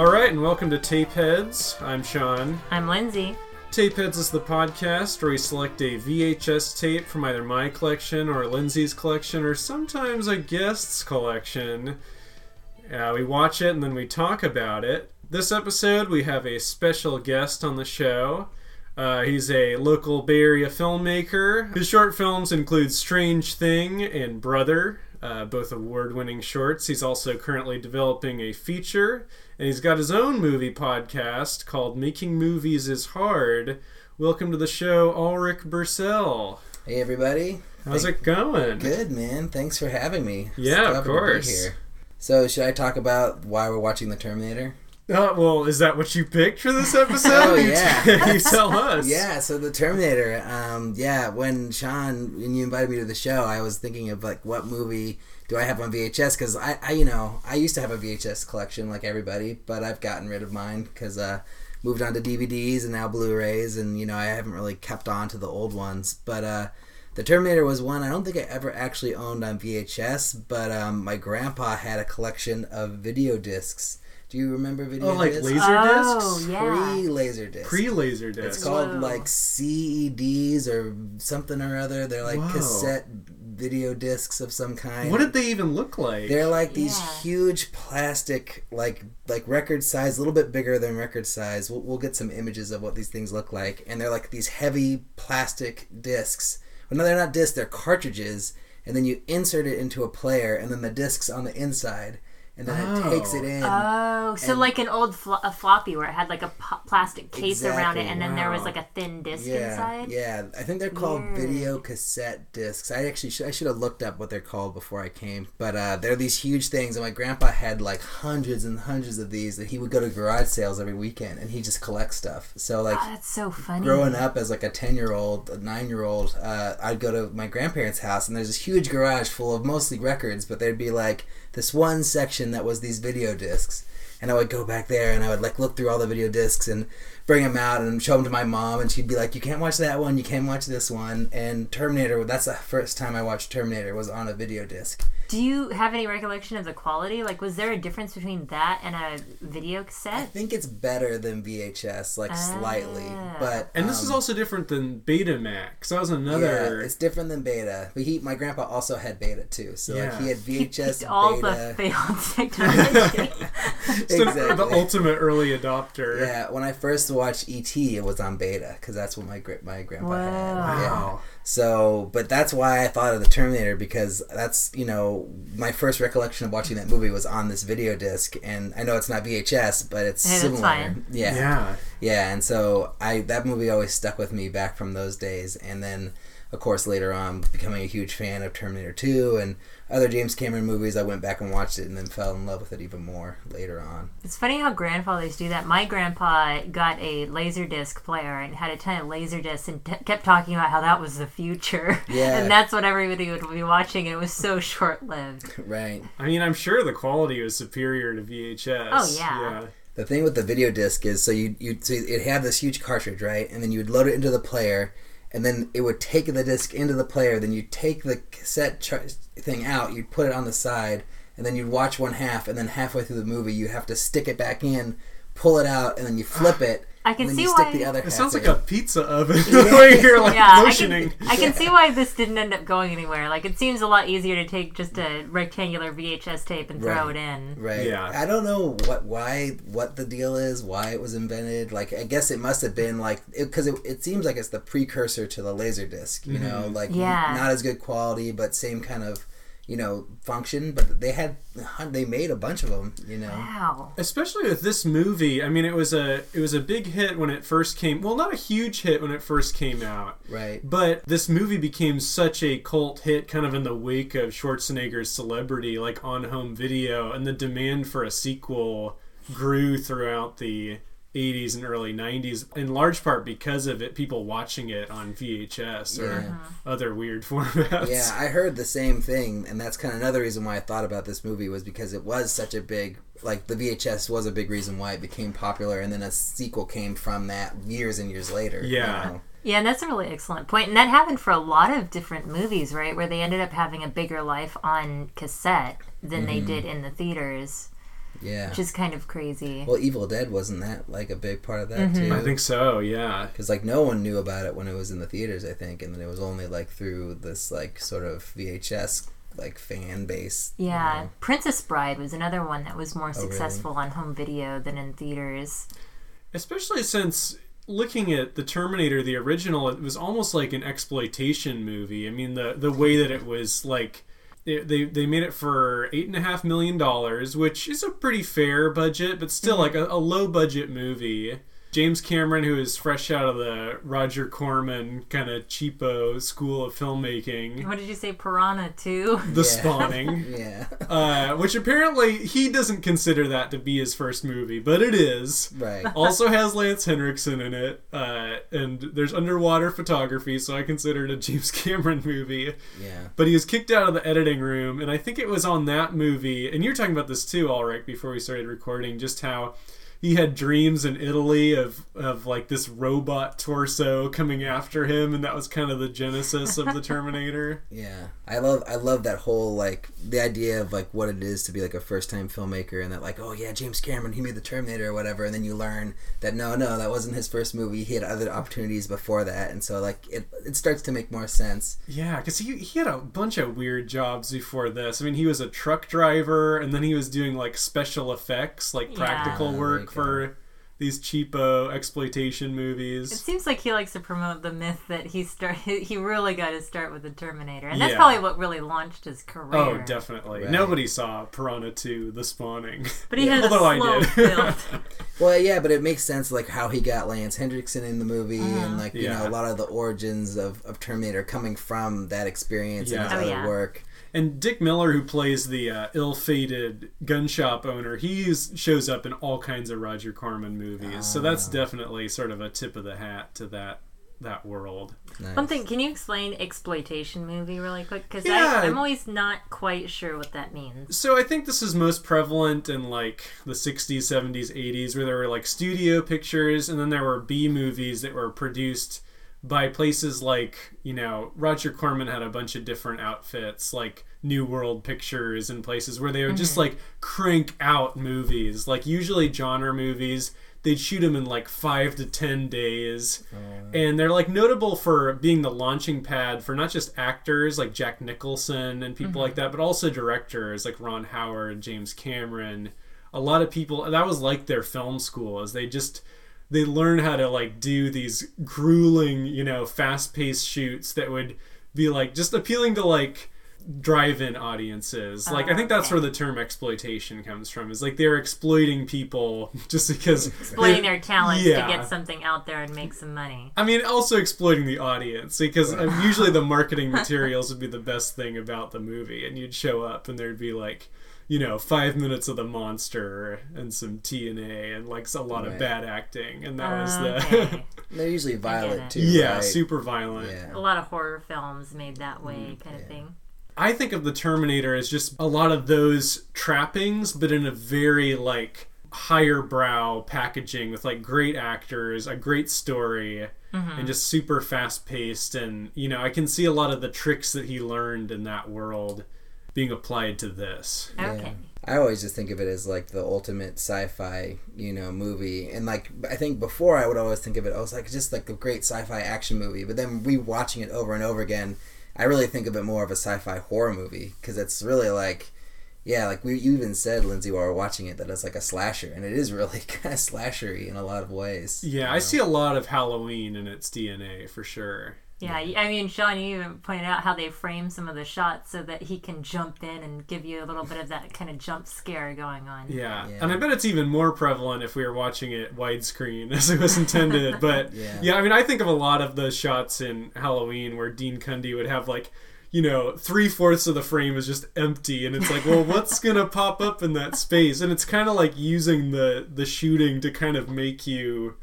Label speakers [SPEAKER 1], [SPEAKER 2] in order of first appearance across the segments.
[SPEAKER 1] All right, and welcome to Tapeheads. I'm Sean.
[SPEAKER 2] I'm Lindsay.
[SPEAKER 1] Tapeheads is the podcast where we select a VHS tape from either my collection or Lindsay's collection, or sometimes a guest's collection. Uh, we watch it and then we talk about it. This episode, we have a special guest on the show. Uh, he's a local Bay Area filmmaker. His short films include Strange Thing and Brother, uh, both award winning shorts. He's also currently developing a feature, and he's got his own movie podcast called Making Movies is Hard. Welcome to the show, Ulrich Bursell.
[SPEAKER 3] Hey everybody.
[SPEAKER 1] How's it going?
[SPEAKER 3] Good man. Thanks for having me.
[SPEAKER 1] Yeah, of course.
[SPEAKER 3] here. So should I talk about why we're watching the Terminator?
[SPEAKER 1] Uh, well, is that what you picked for this episode?
[SPEAKER 3] Oh, yeah.
[SPEAKER 1] you tell us.
[SPEAKER 3] Yeah, so the Terminator. Um, yeah, when Sean when you invited me to the show, I was thinking of like what movie do I have on VHS? Because I, I, you know, I used to have a VHS collection like everybody, but I've gotten rid of mine because uh, moved on to DVDs and now Blu-rays, and you know I haven't really kept on to the old ones. But uh, the Terminator was one I don't think I ever actually owned on VHS, but um, my grandpa had a collection of video discs. Do you remember video
[SPEAKER 1] Oh, like
[SPEAKER 3] discs?
[SPEAKER 1] laser discs?
[SPEAKER 2] Oh, yeah.
[SPEAKER 3] Pre laser discs.
[SPEAKER 1] Pre laser discs.
[SPEAKER 3] It's called
[SPEAKER 2] Whoa.
[SPEAKER 3] like CEDs or something or other. They're like
[SPEAKER 1] Whoa.
[SPEAKER 3] cassette video discs of some kind.
[SPEAKER 1] What did they even look like?
[SPEAKER 3] They're like these
[SPEAKER 2] Yeah.
[SPEAKER 3] huge plastic, like like record size, a little bit bigger than record size. We'll, we'll get some images of what these things look like, and they're like these heavy plastic discs. Well, no, they're not discs; they're cartridges. And then you insert it into a player, and then the discs on the inside, and then it takes
[SPEAKER 1] Oh.
[SPEAKER 3] it in.
[SPEAKER 2] Oh, so like an old flo- a floppy where it had like a plastic case around it,
[SPEAKER 3] Exactly,
[SPEAKER 2] and then there was like a thin disc
[SPEAKER 3] yeah,
[SPEAKER 2] inside.
[SPEAKER 3] Yeah, I think they're called
[SPEAKER 2] Weird.
[SPEAKER 3] video cassette discs. I actually should, I should have looked up what they're called before I came. But uh, they're these huge things, and my grandpa had like hundreds and hundreds of these that he would go to garage sales every weekend, and he just collect stuff. So like.
[SPEAKER 2] Oh, that's so funny.
[SPEAKER 3] Growing up as like a ten year old, a nine year old, uh, I'd go to my grandparents' house and there's this huge garage full of mostly records, but there'd be like this one section that was these video discs, and I would go back there and I would like look through all the video discs and bring them out and show them to my mom, and she'd be like, "You can't watch that one, you can't watch this one." And Terminator, that's the first time I watched Terminator was on a video disc.
[SPEAKER 2] Do you have any recollection of the quality? Like, was there a difference between that and a video cassette?
[SPEAKER 3] I think it's better than VHS, like slightly,
[SPEAKER 2] Ah.
[SPEAKER 3] but
[SPEAKER 1] and this is
[SPEAKER 3] um,
[SPEAKER 1] also different than Betamax. So that was
[SPEAKER 3] Yeah,
[SPEAKER 1] another.
[SPEAKER 3] it's different than beta. But he, my grandpa, also had beta too. So
[SPEAKER 1] Yeah.
[SPEAKER 3] like he had
[SPEAKER 2] He
[SPEAKER 3] VHS,
[SPEAKER 2] picked all
[SPEAKER 3] beta.
[SPEAKER 2] the failed technology.
[SPEAKER 3] Exactly.
[SPEAKER 1] the ultimate early adopter.
[SPEAKER 3] Yeah, when I first watched ET, it was on beta because that's what my my grandpa had. Yeah.
[SPEAKER 1] Wow.
[SPEAKER 3] So, but that's why I thought of the Terminator because that's you know my first recollection of watching that movie was on this video disc, and I know it's not VHS, but it's
[SPEAKER 2] Hey, that's
[SPEAKER 3] similar.
[SPEAKER 2] fine.
[SPEAKER 3] Yeah.
[SPEAKER 1] Yeah.
[SPEAKER 3] Yeah, and so I that movie always stuck with me back from those days, and then of course later on becoming a huge fan of Terminator 2 and other James Cameron movies, I went back and watched it and then fell in love with it even more later on.
[SPEAKER 2] It's funny how grandfathers do that. My grandpa got a Laserdisc player and had a ton of Laserdiscs and t- kept talking about how that was the future.
[SPEAKER 3] Yeah.
[SPEAKER 2] and that's what everybody would be watching. And it was so short lived.
[SPEAKER 3] Right.
[SPEAKER 1] I mean, I'm sure the quality was superior to VHS.
[SPEAKER 2] Oh, yeah.
[SPEAKER 3] The thing with the video disc is so you you so it had this huge cartridge, right? And then you would load it into the player and then it would take the disc into the player, then you take the cassette char- thing out, you'd put it on the side, and then you'd watch one half and then halfway through the movie you have to stick it back in, pull it out and then you flip it.
[SPEAKER 2] I can
[SPEAKER 3] and then
[SPEAKER 2] see
[SPEAKER 3] you stick
[SPEAKER 2] why-
[SPEAKER 3] the other
[SPEAKER 1] It
[SPEAKER 3] half
[SPEAKER 1] sounds like
[SPEAKER 3] in.
[SPEAKER 1] a pizza oven the way you're like
[SPEAKER 2] Yeah, I
[SPEAKER 1] motioning.
[SPEAKER 2] can, I can see why this didn't end up going anywhere. Like, it seems a lot easier to take just a rectangular VHS tape and throw
[SPEAKER 3] Right.
[SPEAKER 2] it in.
[SPEAKER 3] Right.
[SPEAKER 1] Yeah.
[SPEAKER 3] I don't know what why what the deal is, why it was invented. Like I guess it must have been like because it, it, seems like it's the precursor to the laser disc. You know, mm-hmm. like
[SPEAKER 2] Yeah.
[SPEAKER 3] not as good quality, but same kind of you know function. But they had they made a bunch of them. You know.
[SPEAKER 2] Wow.
[SPEAKER 1] Especially with this movie, I mean, it was a it was a big hit when it first came. Well, not a huge hit when it first came out,
[SPEAKER 3] Right.
[SPEAKER 1] but this movie became such a cult hit, kind of in the wake of Schwarzenegger's celebrity, like on home video, and the demand for a sequel grew throughout the 80s and early 90s in large part because of it people watching it on VHS or
[SPEAKER 3] Yeah. Uh-huh.
[SPEAKER 1] other weird formats.
[SPEAKER 3] Yeah, I heard the same thing, and that's kind of another reason why I thought about this movie was because it was such a big, like the VHS was a big reason why it became popular, and then a sequel came from that years and years later. you
[SPEAKER 1] Yeah.
[SPEAKER 3] know?
[SPEAKER 2] Yeah, and that's a really excellent point. And that happened for a lot of different movies, right? Where they ended up having a bigger life on cassette than they mm-hmm. did in the theaters.
[SPEAKER 3] Yeah.
[SPEAKER 2] which is kind of crazy.
[SPEAKER 3] Well, Evil Dead wasn't that like a big part of that
[SPEAKER 2] Mm-hmm.
[SPEAKER 3] too?
[SPEAKER 1] I think so. Yeah.
[SPEAKER 3] because like no one knew about it when it was in the theaters. I think, and then it was only like through this like sort of VHS like fan base. you
[SPEAKER 2] yeah,
[SPEAKER 3] know.
[SPEAKER 2] Princess Bride was another one that was more
[SPEAKER 3] Oh, really?
[SPEAKER 2] successful on home video than in theaters.
[SPEAKER 1] Especially since looking at the Terminator, the original, it was almost like an exploitation movie. I mean, the the way that it was like. They they made it for eight and a half million dollars, which is a pretty fair budget, but still mm-hmm. like a, a low budget movie. James Cameron, who is fresh out of the Roger Corman kind of cheapo school of filmmaking,
[SPEAKER 2] What did you say, Piranha 2?
[SPEAKER 1] The
[SPEAKER 3] Yeah.
[SPEAKER 1] Spawning,
[SPEAKER 3] Yeah.
[SPEAKER 1] uh, which apparently he doesn't consider that to be his first movie, but it is.
[SPEAKER 3] right.
[SPEAKER 1] Also has Lance Henriksen in it, uh, and there's underwater photography, so I consider it a James Cameron movie.
[SPEAKER 3] Yeah.
[SPEAKER 1] But he was kicked out of the editing room, and I think it was on that movie. And you were talking about this too, Ulrich, before we started recording, just how he had dreams in Italy of of like this robot torso coming after him, and that was kind of the genesis of the Terminator.
[SPEAKER 3] Yeah, I love I love that whole like the idea of like what it is to be like a first time filmmaker and that like oh yeah James Cameron he made the Terminator or whatever and then you learn that no no that wasn't his first movie he had other opportunities before that and so like it it starts to make more sense.
[SPEAKER 1] Yeah, because he, he had a bunch of weird jobs before this. I mean, he was a truck driver, and then he was doing like special effects, like practical
[SPEAKER 3] you
[SPEAKER 1] work. For these cheapo exploitation movies.
[SPEAKER 2] It seems like he likes to promote the myth that he start he really got to start with the Terminator, and that's
[SPEAKER 1] Yeah.
[SPEAKER 2] probably what really launched his career.
[SPEAKER 1] Oh, definitely.
[SPEAKER 3] Right.
[SPEAKER 1] Nobody saw Piranha 2: The Spawning.
[SPEAKER 2] But he had a
[SPEAKER 1] Although I
[SPEAKER 2] slow
[SPEAKER 1] did.
[SPEAKER 3] Well, yeah, but it makes sense like how he got Lance Henriksen in the movie and like you
[SPEAKER 1] Yeah.
[SPEAKER 3] know a lot of the origins of, of Terminator coming from that experience
[SPEAKER 1] Yeah.
[SPEAKER 3] and his
[SPEAKER 2] Oh,
[SPEAKER 3] other
[SPEAKER 2] yeah.
[SPEAKER 3] work.
[SPEAKER 1] And Dick Miller, who plays the uh, ill-fated gun shop owner, he shows up in all kinds of Roger Corman movies. So that's
[SPEAKER 3] Ah.
[SPEAKER 1] definitely sort of a tip of the hat to that that world.
[SPEAKER 3] Nice.
[SPEAKER 2] One thing, can you explain exploitation movie really quick? Because
[SPEAKER 1] Yeah.
[SPEAKER 2] I'm always not quite sure what that means.
[SPEAKER 1] So I think this is most prevalent in like the 60s, 70s, 80s, where there were like studio pictures, and then there were B movies that were produced by places like you know Roger Corman had a bunch of different outfits, like New World Pictures, and places where they would just like crank out movies, like usually genre movies. They'd shoot them in like five to ten days, oh, and they're like notable for being the launching pad for not just actors like Jack Nicholson and people mm-hmm. like that, but also directors like Ron Howard, James Cameron. A lot of people that was like their film school, is they just they learn how to like do these grueling, you know, fast-paced shoots that would be like just appealing to like drive-in audiences. Like I think that's
[SPEAKER 2] okay.
[SPEAKER 1] where the term exploitation comes from. Is like they're exploiting people just because
[SPEAKER 2] Exploiting their talents
[SPEAKER 1] Yeah.
[SPEAKER 2] to get something out there and make some money.
[SPEAKER 1] I mean, also exploiting the audience because uh, usually the marketing materials would be the best thing about the movie, and you'd show up and there'd be like, you know, five minutes of the monster and some TNA and like a lot of bad acting, and that was the
[SPEAKER 2] Okay.
[SPEAKER 3] They're usually violent too.
[SPEAKER 1] yeah,
[SPEAKER 3] right?
[SPEAKER 1] super violent.
[SPEAKER 3] Yeah.
[SPEAKER 2] a lot of horror films made that way, kind of thing.
[SPEAKER 1] I think of the Terminator as just a lot of those trappings, but in a very like higher brow packaging with like great actors, a great story, mm-hmm. and just super fast paced. And you know, I can see a lot of the tricks that he learned in that world being applied to this.
[SPEAKER 2] Okay.
[SPEAKER 3] I always just think of it as like the ultimate sci-fi, you know, movie. And like I think before I would always think of it, I was like just like a great sci-fi action movie. But then rewatching it over and over again, I really think of it more of a sci-fi horror movie because it's really like, yeah, like we you even said Lindsay while we we're watching it that it's like a slasher, and it is really kind of slashery in a lot of ways.
[SPEAKER 1] Yeah, I see a lot of Halloween in its DNA for sure.
[SPEAKER 2] Yeah, I mean, Sean, you even pointed out how they frame some of the shots so that he can jump in and give you a little bit of that kind of jump scare going on.
[SPEAKER 1] Yeah.
[SPEAKER 3] Yeah.
[SPEAKER 1] and I bet it's even more prevalent if we were watching it widescreen as it was intended. But
[SPEAKER 3] Yeah.
[SPEAKER 1] yeah. I mean, I think of a lot of the shots in Halloween where Dean Cundey would have like, you know, three fourths of the frame is just empty, and it's like, well, what's gonna pop up in that space? And it's kind of like using the the shooting to kind of make you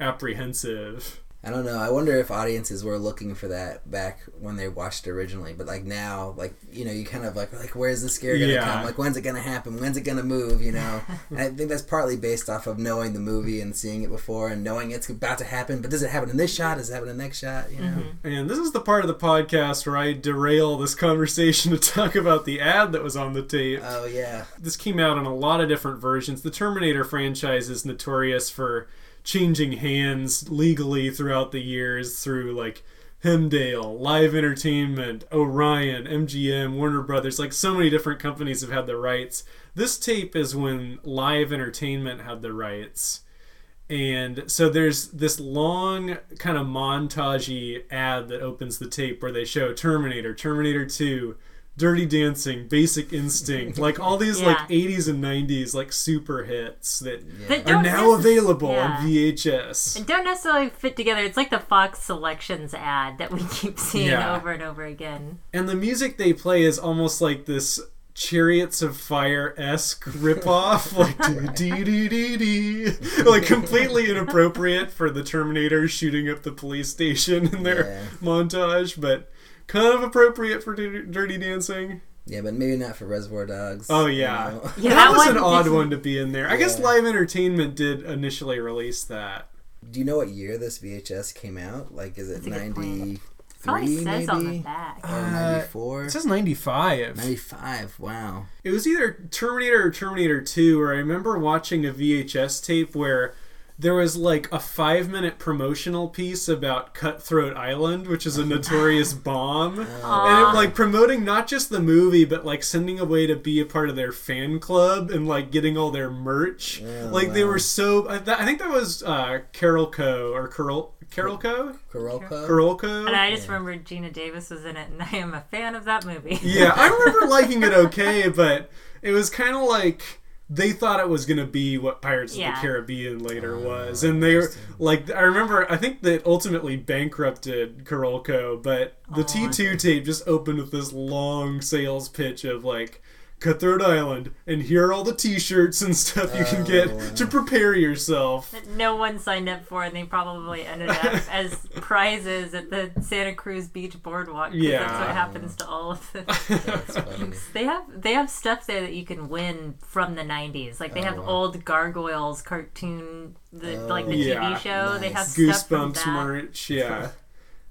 [SPEAKER 1] apprehensive.
[SPEAKER 3] I don't know. I wonder if audiences were looking for that back when they watched originally, but like now, like you know, you kind of like like where's the scare gonna
[SPEAKER 1] Yeah.
[SPEAKER 3] come? Like when's it gonna happen? When's it gonna move? You know, and I think that's partly based off of knowing the movie and seeing it before and knowing it's about to happen. But does it happen in this shot? Does it happen in the next shot? You know, mm-hmm.
[SPEAKER 1] And this is the part of the podcast where I derail this conversation to talk about the ad that was on the tape.
[SPEAKER 3] oh yeah,
[SPEAKER 1] this came out in a lot of different versions. The Terminator franchise is notorious for changing hands legally throughout the years through like Hemdale, Live Entertainment, Orion, MGM, Warner Brothers. Like so many different companies have had the rights. This tape is when Live Entertainment had the rights. And so there's this long kind of montagey ad that opens the tape where they show Terminator, Terminator 2, Dirty Dancing, Basic Instinct, like all these like 80s and 90s like super hits that
[SPEAKER 2] That
[SPEAKER 1] are now
[SPEAKER 2] necess-
[SPEAKER 1] available
[SPEAKER 2] yeah.
[SPEAKER 1] on VHS.
[SPEAKER 2] And don't necessarily fit together. It's like the Fox Selections ad that we keep seeing
[SPEAKER 1] Yeah.
[SPEAKER 2] over and over again.
[SPEAKER 1] And the music they play is almost like this Chariots of Fire esque ripoff, like dee dee dee dee, like completely inappropriate for the Terminator shooting up the police station in their
[SPEAKER 3] Yeah.
[SPEAKER 1] montage, but kind of appropriate for Dirty Dancing.
[SPEAKER 3] yeah, but maybe not for Reservoir Dogs.
[SPEAKER 1] Oh
[SPEAKER 3] you
[SPEAKER 1] yeah,
[SPEAKER 3] know?
[SPEAKER 2] Yeah,
[SPEAKER 1] that,
[SPEAKER 2] that
[SPEAKER 1] was an odd one to be in there. I guess Live Entertainment did initially release that.
[SPEAKER 3] Do you know what year this VHS came out? Like, is it
[SPEAKER 2] That's a good point.
[SPEAKER 3] ninety
[SPEAKER 2] says
[SPEAKER 3] maybe?
[SPEAKER 2] on the back.
[SPEAKER 3] Or
[SPEAKER 1] Uh,
[SPEAKER 3] ninety four?
[SPEAKER 1] It says ninety five.
[SPEAKER 3] Ninety five. Wow.
[SPEAKER 1] It was either Terminator or Terminator 2, or I remember watching a VHS tape where there was like a five minute promotional piece about Cutthroat Island, which is a notorious bomb. And it, like promoting not just the movie, but like sending away to be a part of their fan club and like getting all their merch.
[SPEAKER 3] Oh,
[SPEAKER 1] like they were so. I, th- I think that was uh, Carolco or Carol Carolco
[SPEAKER 3] Kuroko.
[SPEAKER 1] Carolco
[SPEAKER 2] And I just remember Geena Davis was in it, and I am a fan of that movie.
[SPEAKER 1] Yeah, I remember liking it okay, but it was kind of like they thought it was going to be what Pirates of the Caribbean later oh, was, and they were like, I remember, I think that ultimately bankrupted Carolco, but the T two tape just opened with this long sales pitch of like. Cutthroat Island, and here are all the T-shirts and stuff you can get
[SPEAKER 3] Oh, wow.
[SPEAKER 1] to prepare yourself.
[SPEAKER 2] that no one signed up for, and they probably ended up as prizes at the Santa Cruz Beach Boardwalk. 'cause
[SPEAKER 1] Yeah.
[SPEAKER 2] that's what happens to all of the.
[SPEAKER 3] That's.
[SPEAKER 2] They have they have stuff there that you can win from the '90s. Like they
[SPEAKER 3] Oh,
[SPEAKER 2] have
[SPEAKER 3] wow.
[SPEAKER 2] old Gargoyles cartoon, the
[SPEAKER 3] Oh,
[SPEAKER 2] like the
[SPEAKER 1] Yeah.
[SPEAKER 2] TV show. They have
[SPEAKER 3] nice.
[SPEAKER 2] stuff from
[SPEAKER 1] Goosebumps
[SPEAKER 2] that.
[SPEAKER 1] merch, yeah.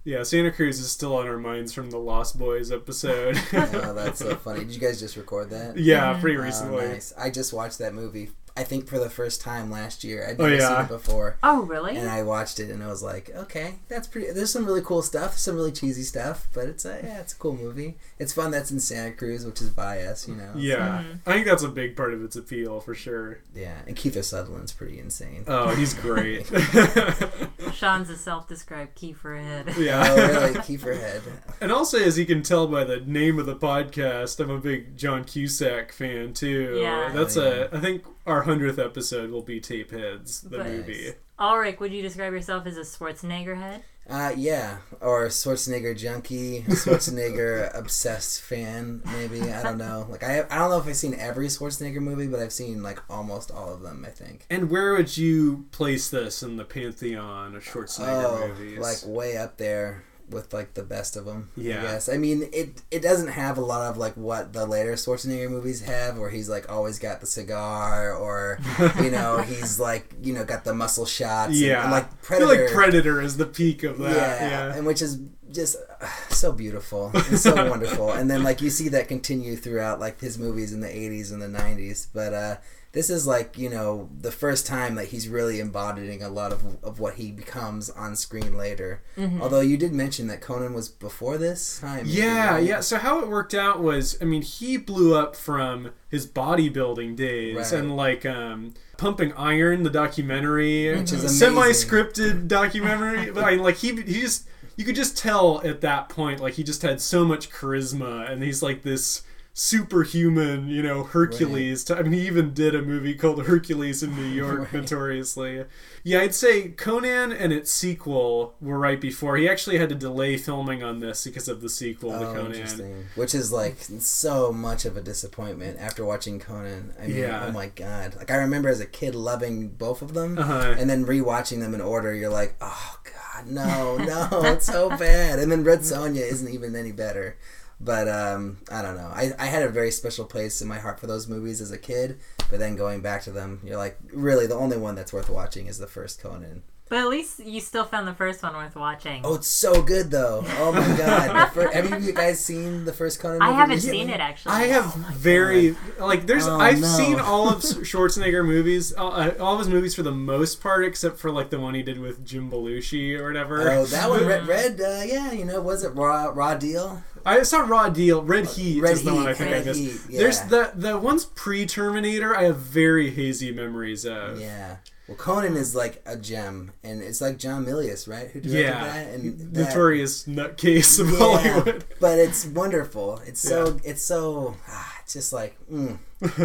[SPEAKER 1] Yeah, Santa Cruz is still on our minds from the Lost Boys episode.
[SPEAKER 3] oh, that's so funny. Did you guys just record that?
[SPEAKER 1] yeah, pretty mm-hmm.
[SPEAKER 3] Oh,
[SPEAKER 1] recently.
[SPEAKER 3] nice. I just watched that movie. I think for the first time last year. I'd
[SPEAKER 1] Oh,
[SPEAKER 3] never
[SPEAKER 1] yeah.
[SPEAKER 3] seen it before,
[SPEAKER 2] Oh really?
[SPEAKER 3] and I watched it, and I was like, okay, that's pretty. There's some really cool stuff, some really cheesy stuff, but it's a yeah, it's a cool movie. It's fun. That's in Santa Cruz, which is by us, you know.
[SPEAKER 1] Yeah, mm-hmm. I think that's a big part of its appeal for sure.
[SPEAKER 3] Yeah, and Kiefer Sutherland's pretty insane.
[SPEAKER 1] Oh, he's great.
[SPEAKER 2] Sean's a self-described Kiefer head.
[SPEAKER 1] yeah.
[SPEAKER 3] oh, really? Kiefer Head.
[SPEAKER 1] And also, as you can tell by the name of the podcast, I'm a big John Cusack fan too.
[SPEAKER 2] Yeah.
[SPEAKER 1] That's
[SPEAKER 3] Oh, yeah.
[SPEAKER 1] a. I think our hundredth episode will be Tape Heads, the
[SPEAKER 2] Nice.
[SPEAKER 1] movie.
[SPEAKER 2] Ulrich, would you describe yourself as a Schwarzenegger head?
[SPEAKER 3] Uh, yeah, or Schwarzenegger junkie, Schwarzenegger obsessed fan, maybe. I don't know. Like I, I don't know if I've seen every Schwarzenegger movie, but I've seen like almost all of them. I think.
[SPEAKER 1] And where would you place this in the pantheon of Schwarzenegger
[SPEAKER 3] Oh,
[SPEAKER 1] movies?
[SPEAKER 3] like way up there with like the best of them.
[SPEAKER 1] Yeah.
[SPEAKER 3] I guess. I mean, it it doesn't have a lot of like what the later Schwarzenegger movies have, where he's like always got the cigar, or you know he's like you know got the muscle shots.
[SPEAKER 1] yeah,
[SPEAKER 3] and, like
[SPEAKER 1] I feel
[SPEAKER 3] Predator.
[SPEAKER 1] like Predator is the peak of that.
[SPEAKER 3] yeah,
[SPEAKER 1] Yeah,
[SPEAKER 3] and which is just uh, so beautiful and so wonderful. And then like you see that continue throughout like his movies in the '80s and the '90s. But uh, this is like you know the first time that he's really embodying a lot of of what he becomes on screen later. Although you did mention that Conan was before this time.
[SPEAKER 1] Yeah, yeah. So how it worked out was, I mean, he blew up from his bodybuilding days
[SPEAKER 3] Right.
[SPEAKER 1] and like um, Pumping Iron, the documentary,
[SPEAKER 3] Which is amazing.
[SPEAKER 1] semi-scripted documentary. but I mean, like he he just you could just tell at that point, like he just had so much charisma, and he's like this superhuman, you know, Hercules. I mean, he even did a movie called Hercules in New York,
[SPEAKER 3] Right.
[SPEAKER 1] notoriously. Yeah, I'd say Conan and its sequel were right before. He actually had to delay filming on this because of the sequel to
[SPEAKER 3] Oh,
[SPEAKER 1] Conan.
[SPEAKER 3] interesting. Which is like so much of a disappointment after watching Conan. I mean,
[SPEAKER 1] Yeah.
[SPEAKER 3] oh my god! Like I remember as a kid loving both of them,
[SPEAKER 1] Uh-huh.
[SPEAKER 3] and then rewatching them in order, you're like, oh god, no, no, it's so bad. And then Red Sonja isn't even any better. But um, I don't know. I, I had a very special place in my heart for those movies as a kid. But then going back to them, you're like, really, the only one that's worth watching is the first Conan.
[SPEAKER 2] But at least you still found the first one worth watching.
[SPEAKER 3] Oh, it's so good though. Oh my god! The fir- have you guys seen the first Conan? Movie?
[SPEAKER 2] I haven't
[SPEAKER 3] recently?
[SPEAKER 2] seen it actually.
[SPEAKER 1] I have very like there's
[SPEAKER 3] Oh,
[SPEAKER 1] I've
[SPEAKER 3] no.
[SPEAKER 1] seen all of Schwarzenegger movies, all, uh, all of his movies for the most part, except for like the one he did with Jim Belushi or whatever.
[SPEAKER 3] Oh, that one, Red, Red uh, yeah, you know, was it Raw, Raw Deal?
[SPEAKER 1] I saw Raw Deal. Red Heat
[SPEAKER 3] Red
[SPEAKER 1] is the one I think
[SPEAKER 3] Red
[SPEAKER 1] I missed.
[SPEAKER 3] Heat, yeah.
[SPEAKER 1] There's the the ones pre Terminator. I have very hazy memories of.
[SPEAKER 3] Yeah. Well, Conan is like a gem, and it's like John Milius, right? Who directed
[SPEAKER 1] Yeah,
[SPEAKER 3] that? And that-
[SPEAKER 1] notorious nutcase of
[SPEAKER 3] Yeah,
[SPEAKER 1] Hollywood.
[SPEAKER 3] but it's wonderful. It's so, it's so, ah, it's just like, mm,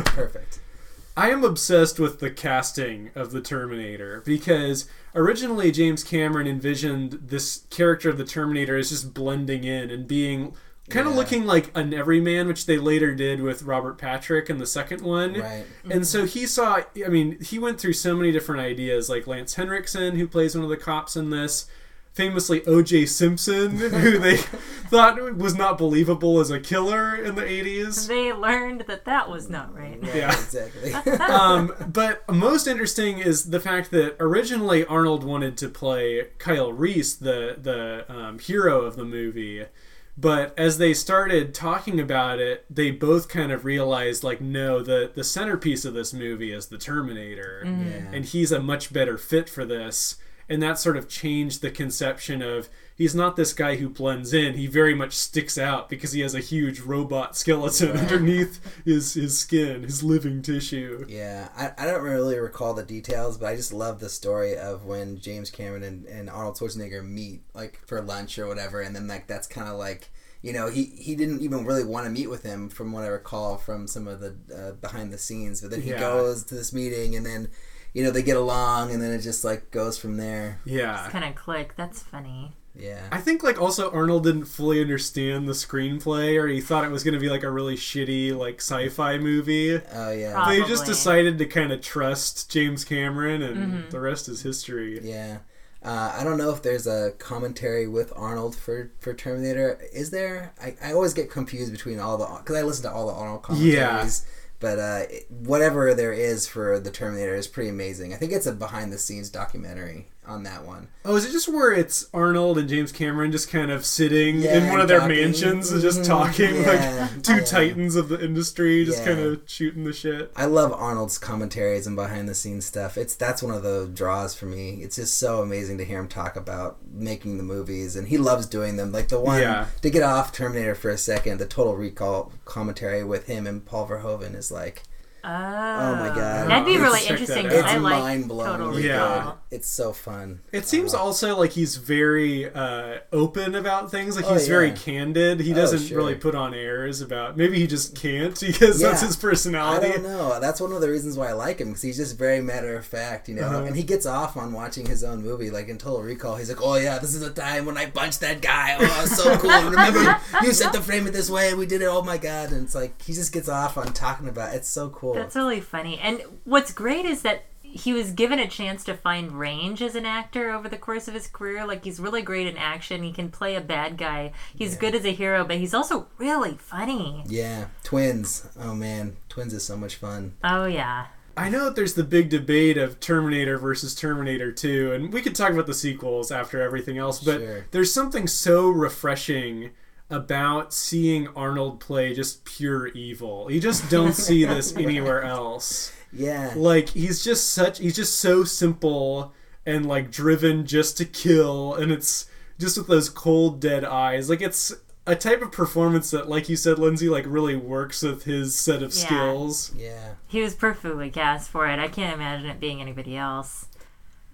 [SPEAKER 3] perfect.
[SPEAKER 1] I am obsessed with the casting of the Terminator because originally James Cameron envisioned this character of the Terminator as just blending in and being kind of
[SPEAKER 3] Yeah.
[SPEAKER 1] looking like an everyman, which they later did with Robert Patrick in the second one.
[SPEAKER 3] Right.
[SPEAKER 1] And so he saw, I mean, he went through so many different ideas, like Lance Henriksen, who plays one of the cops in this, famously O.J. Simpson, who they thought was not believable as a killer in the 80s.
[SPEAKER 2] They learned that that was not right.
[SPEAKER 3] right
[SPEAKER 1] Yeah.
[SPEAKER 3] Exactly.
[SPEAKER 1] um, but most interesting is the fact that originally Arnold wanted to play Kyle Reese, the the um, hero of the movie. But as they started talking about it, they both kind of realized, like, no, the the centerpiece of this movie is the Terminator, mm.
[SPEAKER 3] Yeah.
[SPEAKER 1] and he's a much better fit for this. And that sort of changed the conception of he's not this guy who blends in. He very much sticks out because he has a huge robot skeleton underneath his his skin, his living tissue.
[SPEAKER 3] Yeah, I, I don't really recall the details, but I just love the story of when James Cameron and, and Arnold Schwarzenegger meet, like for lunch or whatever, and then like that's kind of like you know he he didn't even really want to meet with him from what I recall from some of the uh, behind the scenes, but then he
[SPEAKER 1] Yeah.
[SPEAKER 3] goes to this meeting and then you know they get along and then it just like goes from there.
[SPEAKER 1] Yeah.
[SPEAKER 2] Kind of click. That's funny.
[SPEAKER 3] Yeah,
[SPEAKER 1] I think like also Arnold didn't fully understand the screenplay or he thought it was going to be like a really shitty like sci-fi movie.
[SPEAKER 3] oh yeah,
[SPEAKER 2] Probably.
[SPEAKER 1] They just decided to kind of trust James Cameron and
[SPEAKER 2] Mm-hmm.
[SPEAKER 1] the rest is history.
[SPEAKER 3] yeah. Uh, I don't know if there's a commentary with Arnold for, for Terminator. Is there? I, I always get confused between all the because I listen to all the Arnold commentaries. But uh, whatever there is for the Terminator is pretty amazing. I think it's a behind the scenes documentary on that one.
[SPEAKER 1] Oh, is it just where it's Arnold and James Cameron just kind of sitting
[SPEAKER 3] Yeah,
[SPEAKER 1] in one of their
[SPEAKER 3] talking.
[SPEAKER 1] mansions and just
[SPEAKER 3] Mhm.
[SPEAKER 1] talking
[SPEAKER 3] Yeah,
[SPEAKER 1] like two
[SPEAKER 3] yeah.
[SPEAKER 1] titans of the industry, just kind of shooting the shit?
[SPEAKER 3] I love Arnold's commentaries and behind the scenes stuff. It's that's one of the draws for me. It's just so amazing to hear him talk about making the movies, and he loves doing them. Like the one
[SPEAKER 1] Yeah.
[SPEAKER 3] to get off Terminator for a second, the Total Recall commentary with him and Paul Verhoeven is like
[SPEAKER 2] Oh,
[SPEAKER 3] my God.
[SPEAKER 2] That'd be really
[SPEAKER 1] check that
[SPEAKER 2] interesting
[SPEAKER 3] it's
[SPEAKER 2] I like
[SPEAKER 3] mind
[SPEAKER 2] Total
[SPEAKER 3] blowing.
[SPEAKER 1] Yeah.
[SPEAKER 3] it's so fun.
[SPEAKER 1] It seems also like he's very uh, open about things. Like
[SPEAKER 3] Oh,
[SPEAKER 1] he's very candid. He
[SPEAKER 3] Oh,
[SPEAKER 1] doesn't
[SPEAKER 3] sure.
[SPEAKER 1] really put on airs about. Maybe he just can't because that's
[SPEAKER 3] Yeah.
[SPEAKER 1] his
[SPEAKER 3] I
[SPEAKER 1] personality.
[SPEAKER 3] don't know. That's one of the reasons why I like him because he's just very matter of fact, you know.
[SPEAKER 1] Uh-huh.
[SPEAKER 3] And he gets off on watching his own movie, like in Total Recall. He's like, "Oh yeah, this is the time when I punched that guy. Oh, was so cool. Remember, you set the frame it this way. And we did it. Oh my god!" And it's like he just gets off on talking about. It. It's so cool.
[SPEAKER 2] That's really funny. And what's great is that he was given a chance to find range as an actor over the course of his career. Like he's really great in action. He can play a bad guy. He's good as a hero, but he's also really funny.
[SPEAKER 3] yeah, twins. Oh man, twins is so much fun.
[SPEAKER 2] Oh yeah.
[SPEAKER 1] I know that there's the big debate of Terminator versus Terminator 2, and we could talk about the sequels after everything else, but
[SPEAKER 3] Sure.
[SPEAKER 1] there's something so refreshing about seeing Arnold play just pure evil. You just don't see this anywhere else.
[SPEAKER 3] Yeah,
[SPEAKER 1] Like he's just such he's just so simple and like driven just to kill and it's just with those cold dead eyes. Like it's a type of performance that like you said Lindsay like really works with his set of
[SPEAKER 2] Yeah.
[SPEAKER 1] skills.
[SPEAKER 3] yeah.
[SPEAKER 2] He was perfectly cast for it. I can't imagine it being anybody else.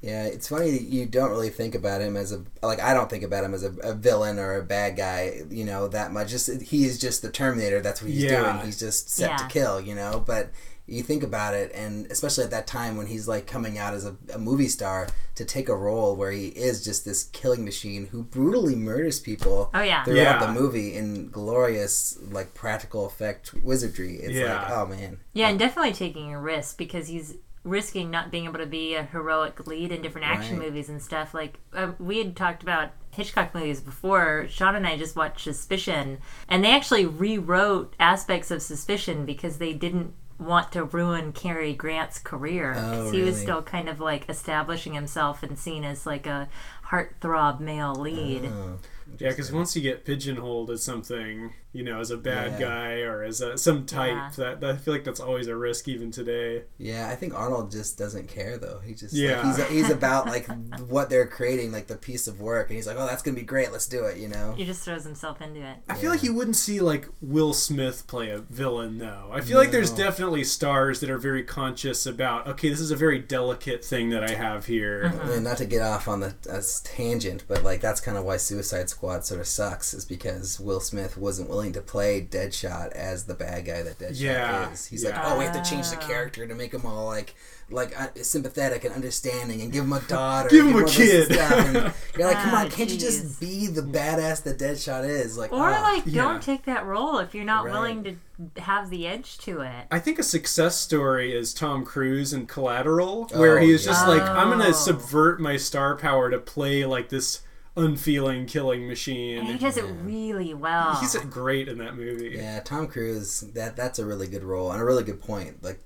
[SPEAKER 3] Yeah, it's funny that you don't really think about him as a like I don't think about him as a, a villain or a bad guy, you know, that much. Just he is just the Terminator. That's what he's
[SPEAKER 1] Yeah.
[SPEAKER 3] doing. He's just set
[SPEAKER 2] Yeah.
[SPEAKER 3] to kill, you know. But you think about it, and especially at that time when he's like coming out as a, a movie star to take a role where he is just this killing machine who brutally murders people
[SPEAKER 2] Oh yeah.
[SPEAKER 3] throughout
[SPEAKER 1] Yeah.
[SPEAKER 3] the movie in glorious like practical effect wizardry. It's
[SPEAKER 1] Yeah.
[SPEAKER 3] like oh man,
[SPEAKER 2] Yeah, and definitely taking a risk because he's risking not being able to be a heroic lead in different action
[SPEAKER 3] Right.
[SPEAKER 2] movies and stuff. Like uh, we had talked about Hitchcock movies before. Sean and I just watched Suspicion, and they actually rewrote aspects of Suspicion because they didn't want to ruin Cary Grant's career
[SPEAKER 3] Oh,
[SPEAKER 2] he was still kind of like establishing himself and seen as like a heartthrob male lead.
[SPEAKER 3] Oh.
[SPEAKER 1] Yeah, because once you get pigeonholed as something, you know, as a bad
[SPEAKER 3] Yeah.
[SPEAKER 1] guy or as a, some type,
[SPEAKER 2] Yeah.
[SPEAKER 1] that, that I feel like that's always a risk even today.
[SPEAKER 3] Yeah, I think Arnold just doesn't care though. He just
[SPEAKER 1] Yeah.
[SPEAKER 3] like, he's he's about like what they're creating, like the piece of work, and he's like, oh, that's gonna be great. Let's do it. You know.
[SPEAKER 2] He just throws himself into it.
[SPEAKER 1] I feel like you wouldn't see like Will Smith play a villain though. I feel like there's definitely stars that are very conscious about okay, this is a very delicate thing that I have here. Uh-huh.
[SPEAKER 3] And not to get off on the a tangent, but like that's kind of why Suicide Squad sort of sucks, is because Will Smith wasn't willing to play Deadshot as the bad guy that Deadshot
[SPEAKER 1] Yeah,
[SPEAKER 3] is. He's
[SPEAKER 1] yeah.
[SPEAKER 3] like, oh, we have to change the character to make him all like like uh, sympathetic and understanding, and give him a daughter,
[SPEAKER 1] Give him
[SPEAKER 3] and
[SPEAKER 1] a
[SPEAKER 3] all this
[SPEAKER 1] kid.
[SPEAKER 3] And you're like, come
[SPEAKER 2] Ah,
[SPEAKER 3] on, can't you just be the badass that Deadshot is? Like,
[SPEAKER 2] Or
[SPEAKER 3] ah.
[SPEAKER 2] like,
[SPEAKER 1] yeah.
[SPEAKER 2] don't take that role if you're not
[SPEAKER 3] Right.
[SPEAKER 2] willing to have the edge to it.
[SPEAKER 1] I think a success story is Tom Cruise in Collateral, where
[SPEAKER 3] Oh,
[SPEAKER 1] he is just
[SPEAKER 3] yeah.
[SPEAKER 1] like, I'm
[SPEAKER 2] Oh.
[SPEAKER 1] gonna subvert my star power to play like this unfeeling killing machine.
[SPEAKER 2] And he does it really well.
[SPEAKER 1] He's great in that movie.
[SPEAKER 3] Yeah, Tom Cruise. That that's a really good role and a really good point. Like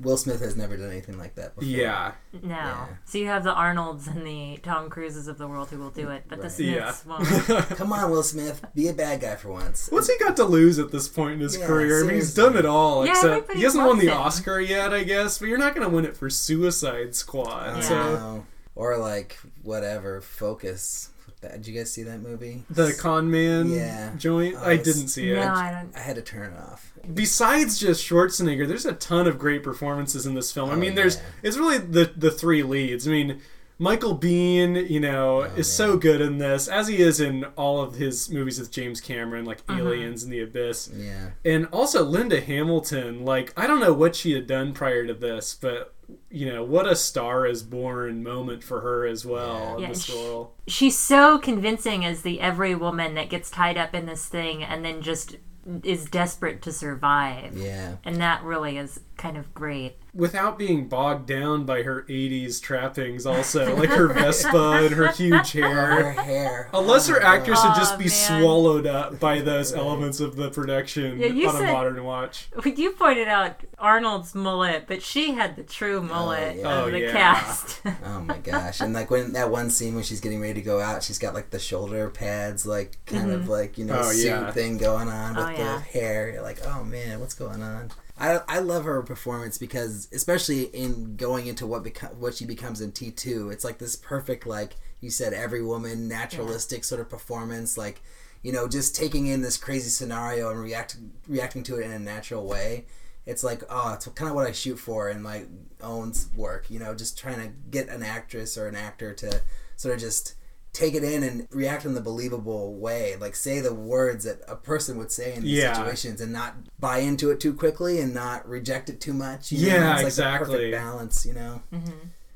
[SPEAKER 3] Will Smith has never done anything like that before.
[SPEAKER 1] Yeah.
[SPEAKER 2] no.
[SPEAKER 3] Yeah.
[SPEAKER 2] So you have the Arnolds and the Tom Cruises of the world who will do it, but the
[SPEAKER 3] Right.
[SPEAKER 1] Yeah.
[SPEAKER 2] Smiths won't.
[SPEAKER 3] Come on, Will Smith, be a bad guy for once.
[SPEAKER 1] What's he got to lose at this point in his
[SPEAKER 3] Yeah,
[SPEAKER 1] career? I mean, he's done it all.
[SPEAKER 2] Yeah,
[SPEAKER 1] except
[SPEAKER 2] everybody
[SPEAKER 1] he hasn't won the
[SPEAKER 2] him.
[SPEAKER 1] Oscar yet, I guess. But you're not going to win it for Suicide Squad.
[SPEAKER 3] I
[SPEAKER 2] Yeah.
[SPEAKER 1] So.
[SPEAKER 3] Or like whatever. Focus. That, did you guys see that movie?
[SPEAKER 1] the con man
[SPEAKER 3] Yeah.
[SPEAKER 1] joint,
[SPEAKER 3] Oh,
[SPEAKER 1] I
[SPEAKER 3] it's-
[SPEAKER 1] didn't see it.
[SPEAKER 2] no, I don't.
[SPEAKER 3] I had to turn it off.
[SPEAKER 1] Besides just Schwarzenegger, there's a ton of great performances in this film. I
[SPEAKER 3] Oh,
[SPEAKER 1] mean, there's it's really the the three leads. I mean. Michael Biehn, you know,
[SPEAKER 3] Oh,
[SPEAKER 1] is so good in this, as he is in all of his movies with James Cameron, like
[SPEAKER 2] Uh-huh.
[SPEAKER 1] Aliens and The Abyss.
[SPEAKER 3] Yeah.
[SPEAKER 1] And also Linda Hamilton, like I don't know what she had done prior to this, but you know what a star is born moment for her as well.
[SPEAKER 2] Yeah,
[SPEAKER 1] in this
[SPEAKER 2] she-
[SPEAKER 1] role.
[SPEAKER 2] She's so convincing as the every woman that gets tied up in this thing and then just is desperate to survive.
[SPEAKER 3] Yeah.
[SPEAKER 2] And that really is kind of great.
[SPEAKER 1] Without being bogged down by her '80s trappings, also like her Vespa and her huge
[SPEAKER 3] Her
[SPEAKER 1] hair.
[SPEAKER 3] hair.
[SPEAKER 1] A lesser
[SPEAKER 3] Oh my
[SPEAKER 1] actress would just
[SPEAKER 2] Oh,
[SPEAKER 1] be
[SPEAKER 2] man.
[SPEAKER 1] swallowed up by those elements of the production
[SPEAKER 2] Yeah, you
[SPEAKER 1] on a
[SPEAKER 2] said-
[SPEAKER 1] modern watch.
[SPEAKER 2] You pointed out Arnold's mullet, but she had the true oh, mullet
[SPEAKER 3] yeah.
[SPEAKER 2] of
[SPEAKER 1] Oh,
[SPEAKER 2] the
[SPEAKER 1] yeah.
[SPEAKER 2] cast.
[SPEAKER 3] Oh my gosh! And like when that one scene when she's getting ready to go out, she's got like the shoulder pads, like kind of mm-hmm. like you know
[SPEAKER 1] Oh,
[SPEAKER 3] suit
[SPEAKER 1] yeah.
[SPEAKER 3] thing going on oh, with
[SPEAKER 2] Oh, yeah.
[SPEAKER 3] the hair. You're like, oh man, what's going on? I, I love her performance because especially in going into what beco- what she becomes in T two, it's like this perfect like you said every woman naturalistic sort of performance, like you know just taking in this crazy scenario and reacting reacting to it in a natural way. It's like oh, it's kind of what I shoot for in my own work. You know, just trying to get an actress or an actor to sort of just take it in and react in the believable way. Like say the words that a person would say in these
[SPEAKER 1] Yeah.
[SPEAKER 3] situations and not buy into it too quickly and not reject it too much. you know?
[SPEAKER 1] Yeah,
[SPEAKER 3] it's like
[SPEAKER 1] exactly.
[SPEAKER 3] The perfect balance, you know.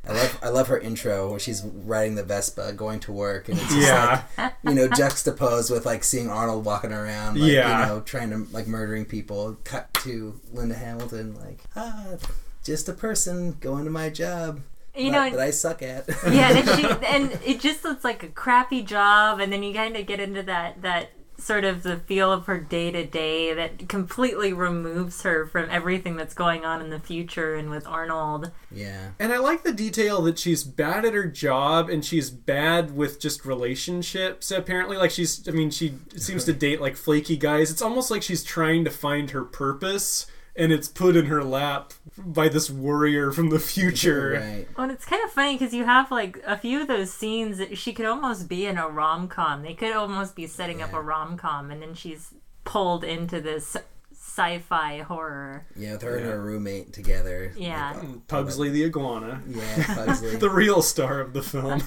[SPEAKER 3] I love I love her intro where she's riding the Vespa going to work and it's just
[SPEAKER 1] Yeah.
[SPEAKER 3] like you know juxtaposed with like seeing Arnold walking around like
[SPEAKER 1] Yeah.
[SPEAKER 3] you know trying to like murdering people cut to Linda Hamilton like ah just a person going to my job
[SPEAKER 2] You
[SPEAKER 3] that,
[SPEAKER 2] know,
[SPEAKER 3] that I suck at
[SPEAKER 2] yeah, and, she, and it just looks like a crappy job, and then you kind of get into that that sort of the feel of her day to day that completely removes her from everything that's going on in the future and with Arnold.
[SPEAKER 3] yeah
[SPEAKER 1] And I like the detail that she's bad at her job and she's bad with just relationships. Apparently, like she's, I mean, she seems to date like flaky guys. It's almost like she's trying to find her purpose and it's put in her lap by this warrior from the future.
[SPEAKER 3] right
[SPEAKER 2] Well, and it's kind of funny because you have like a few of those scenes that she could almost be in a rom com. They could almost be setting up a rom com, and then she's pulled into this sci-fi horror.
[SPEAKER 3] Yeah, with her and her roommate together.
[SPEAKER 2] Yeah.
[SPEAKER 3] Like, hmm,
[SPEAKER 1] Pugsley the iguana,
[SPEAKER 3] yeah, Pugsley.
[SPEAKER 1] the real star of the film.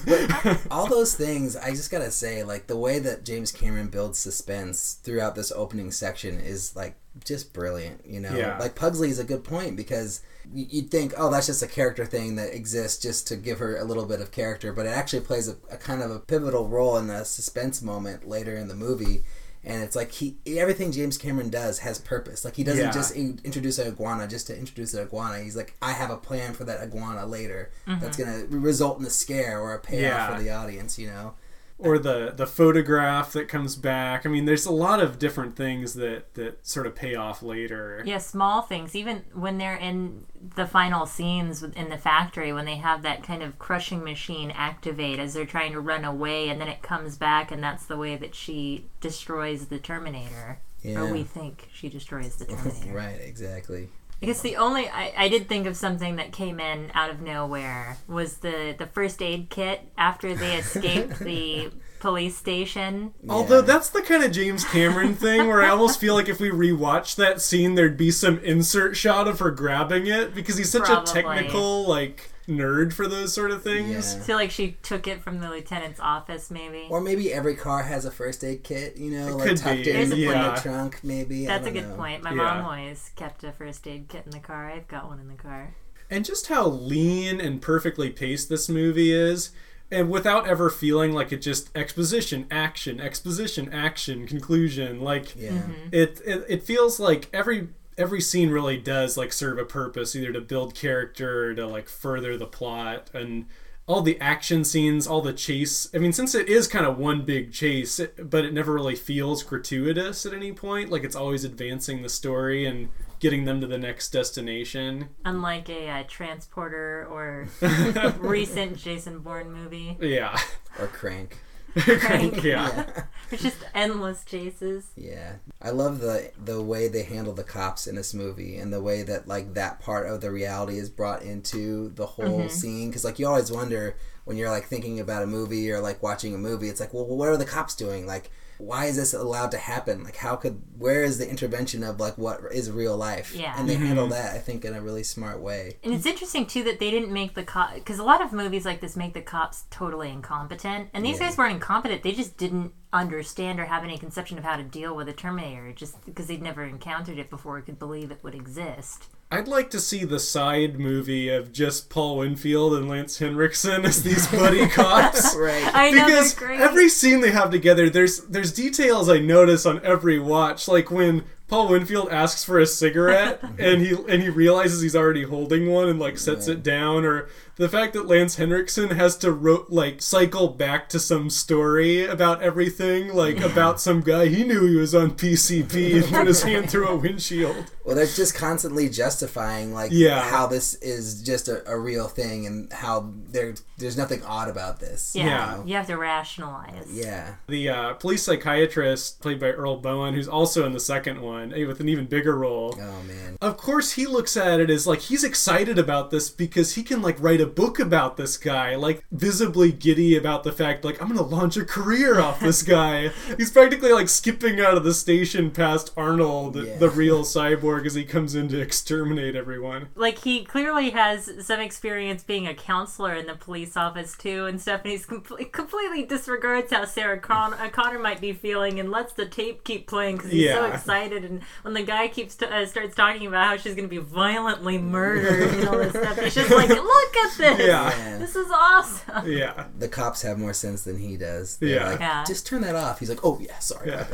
[SPEAKER 3] all those things i just gotta say like the way that james cameron builds suspense throughout this opening section is like just brilliant you know
[SPEAKER 1] Yeah.
[SPEAKER 3] like pugsley is a good point because you'd think oh that's just a character thing that exists just to give her a little bit of character but it actually plays a, a kind of a pivotal role in a suspense moment later in the movie and it's like he everything James Cameron does has purpose. Like he doesn't
[SPEAKER 1] Yeah.
[SPEAKER 3] just in- introduce an iguana just to introduce an iguana. He's like, I have a plan for that iguana later that's mm-hmm. gonna result in a scare or a payoff
[SPEAKER 1] Yeah.
[SPEAKER 3] for the audience. You know.
[SPEAKER 1] Or the the photograph that comes back. I mean, there's a lot of different things that that sort of pay off later.
[SPEAKER 2] Yeah, small things. Even when they're in the final scenes in the factory, when they have that kind of crushing machine activate as they're trying to run away, and then it comes back, and that's the way that she destroys the Terminator.
[SPEAKER 3] Yeah.
[SPEAKER 2] Or we think she destroys the Terminator.
[SPEAKER 3] Right, exactly.
[SPEAKER 2] I guess the only I, I did think of something that came in out of nowhere was the the first aid kit after they escaped the police station.
[SPEAKER 1] Although that's the kind of James Cameron thing where I almost feel like if we rewatch that scene, there'd be some insert shot of her grabbing it because he's such
[SPEAKER 2] Probably.
[SPEAKER 1] a technical like nerd for those sort of things.
[SPEAKER 3] Yeah.
[SPEAKER 2] I feel like she took it from the lieutenant's office, maybe.
[SPEAKER 3] Or maybe every car has a first aid kit, you know, like
[SPEAKER 1] could
[SPEAKER 3] tucked
[SPEAKER 1] be,
[SPEAKER 3] in, in the trunk, maybe.
[SPEAKER 2] That's a good
[SPEAKER 3] know.
[SPEAKER 2] point. My
[SPEAKER 1] Yeah.
[SPEAKER 2] mom always kept a first aid kit in the car. I've got one in the car.
[SPEAKER 1] And just how lean and perfectly paced this movie is. And without ever feeling like it just exposition, action, exposition, action, conclusion. Like
[SPEAKER 3] Yeah.
[SPEAKER 2] Mm-hmm.
[SPEAKER 1] it, it it feels like every every scene really does like serve a purpose either to build character or to like further the plot. And all the action scenes all the chase i mean since it is kind of one big chase it, but it never really feels gratuitous at any point. Like it's always advancing the story and getting them to the next destination.
[SPEAKER 2] Unlike a uh, transporter or recent Jason Bourne movie,
[SPEAKER 1] yeah.
[SPEAKER 3] Or crank.
[SPEAKER 2] Crank.
[SPEAKER 1] yeah
[SPEAKER 2] it's just endless chases.
[SPEAKER 3] Yeah, I love the the way they handle the cops in this movie, and the way that like that part of the reality is brought into the whole
[SPEAKER 2] Mm-hmm.
[SPEAKER 3] scene. Because like you always wonder when you're like thinking about a movie or like watching a movie, it's like, well, what are the cops doing? Like, why is this allowed to happen? Like, how could where is the intervention of like what is real life?
[SPEAKER 2] Yeah.
[SPEAKER 3] and they handle mm-hmm. that I think in a really smart way.
[SPEAKER 2] And it's interesting too that they didn't make the cop because a lot of movies like this make the cops totally incompetent, and these
[SPEAKER 3] Yeah.
[SPEAKER 2] guys weren't incompetent. They just didn't understand or have any conception of how to deal with a Terminator, just because they'd never encountered it before, could believe it would exist.
[SPEAKER 1] I'd like to see the side movie of just Paul Winfield and Lance Henriksen as these buddy cops.
[SPEAKER 3] Right.
[SPEAKER 2] I know
[SPEAKER 1] because
[SPEAKER 2] they're great.
[SPEAKER 1] every scene they have together, there's there's details I notice on every watch, like when Paul Winfield asks for a cigarette and he and he realizes he's already holding one and like sets it down, or the fact that Lance Henriksen has to ro- like cycle back to some story about everything, like about some guy he knew he was on PCP and put his hand through a windshield.
[SPEAKER 3] Well, they're just constantly justifying like
[SPEAKER 1] Yeah.
[SPEAKER 3] how this is just a, a real thing and how there there's nothing odd about this.
[SPEAKER 2] Yeah,
[SPEAKER 1] Yeah.
[SPEAKER 2] you have to rationalize.
[SPEAKER 3] Yeah.
[SPEAKER 1] The uh, police psychiatrist, played by Earl Boen, who's also in the second one eh, with an even bigger role.
[SPEAKER 3] Oh man.
[SPEAKER 1] Of course, he looks at it as like he's excited about this because he can like write a book about this guy, like visibly giddy about the fact like I'm gonna launch a career off this guy. he's practically like skipping out of the station past Arnold,
[SPEAKER 3] Yeah.
[SPEAKER 1] the real cyborg, as he comes in to exterminate everyone.
[SPEAKER 2] Like he clearly has some experience being a counselor in the police office too, and stuff. And he's com- completely disregards how Sarah Con- uh, Connor might be feeling, and lets the tape keep playing because he's so excited. And when the guy keeps t- uh, starts talking about how she's going to be violently murdered and all this stuff, he's just like, "Look at this!
[SPEAKER 1] Yeah.
[SPEAKER 3] Yeah.
[SPEAKER 2] This is awesome."
[SPEAKER 1] Yeah.
[SPEAKER 3] The cops have more sense than he does. They're
[SPEAKER 1] Yeah.
[SPEAKER 3] like,
[SPEAKER 2] Yeah.
[SPEAKER 3] just turn that off. He's like, oh yeah, sorry.
[SPEAKER 1] Yeah.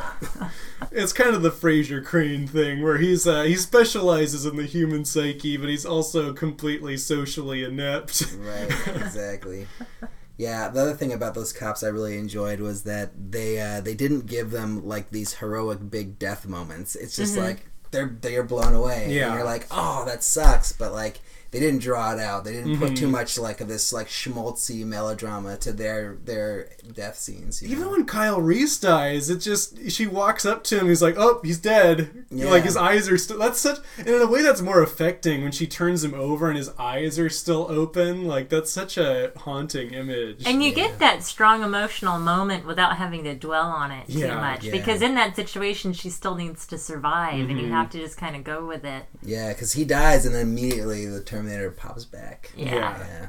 [SPEAKER 1] It's kind of the Frasier Crane thing where he's uh, he specializes in the human psyche, but he's also completely socially inept.
[SPEAKER 3] right. Exactly. Yeah. The other thing about those cops I really enjoyed was that they uh, they didn't give them like these heroic big death moments. It's just like they're they're blown away.
[SPEAKER 1] Yeah.
[SPEAKER 3] And you're like, oh, that sucks. But like they didn't draw it out. They didn't put
[SPEAKER 1] Mm-hmm.
[SPEAKER 3] too much like of this like schmaltzy melodrama to their their death scenes.
[SPEAKER 1] Even
[SPEAKER 3] know?
[SPEAKER 1] when Kyle Reese dies, it just she walks up to him. He's like, "Oh, he's dead."
[SPEAKER 3] Yeah.
[SPEAKER 1] Like his eyes are still. That's such. And in a way, that's more affecting when she turns him over and his eyes are still open. Like that's such a haunting image.
[SPEAKER 2] And you get that strong emotional moment without having to dwell on it too much
[SPEAKER 3] yeah.
[SPEAKER 2] because in that situation she still needs to survive and
[SPEAKER 1] Mm-hmm.
[SPEAKER 2] you have to just kind of go with it.
[SPEAKER 3] yeah, because he dies and then immediately the Terminator pops back.
[SPEAKER 2] Yeah.
[SPEAKER 1] Yeah.
[SPEAKER 3] Yeah.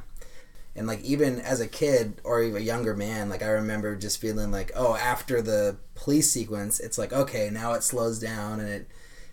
[SPEAKER 3] And like even as a kid or even a younger man, like I remember just feeling like, oh, after the police sequence, it's like okay, now it slows down and it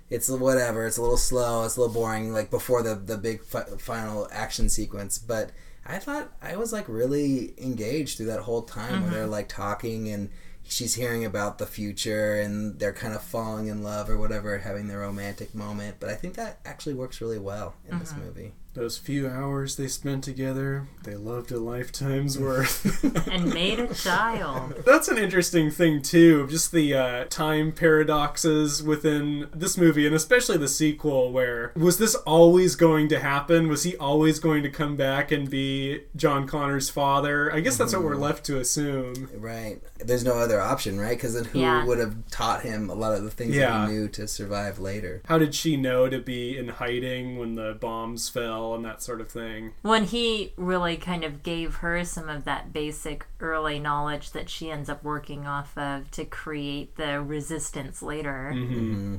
[SPEAKER 3] it's whatever, it's a little slow, it's a little boring, like before the the big fi- final action sequence. But I thought I was like really engaged through that whole time where they're mm-hmm. like talking and she's hearing about the future and they're kind of falling in love or whatever, having their romantic moment. But I think that actually works really well in this mm-hmm. movie.
[SPEAKER 1] Those few hours they spent together, they loved a lifetime's worth.
[SPEAKER 2] And made a child.
[SPEAKER 1] That's an interesting thing too, just the uh, time paradoxes within this movie, and especially the sequel. Where was this always going to happen? Was he always going to come back and be John Connor's father? I guess that's what we're left to assume.
[SPEAKER 3] Right. There's no other option, right? Because then who
[SPEAKER 2] Yeah.
[SPEAKER 3] would have taught him a lot of the things
[SPEAKER 1] Yeah.
[SPEAKER 3] that he knew to survive later?
[SPEAKER 1] How did she know to be in hiding when the bombs fell and that sort of thing?
[SPEAKER 2] when he really kind of gave her some of that basic early knowledge that she ends up working off of to create the resistance later.
[SPEAKER 1] Mm-hmm.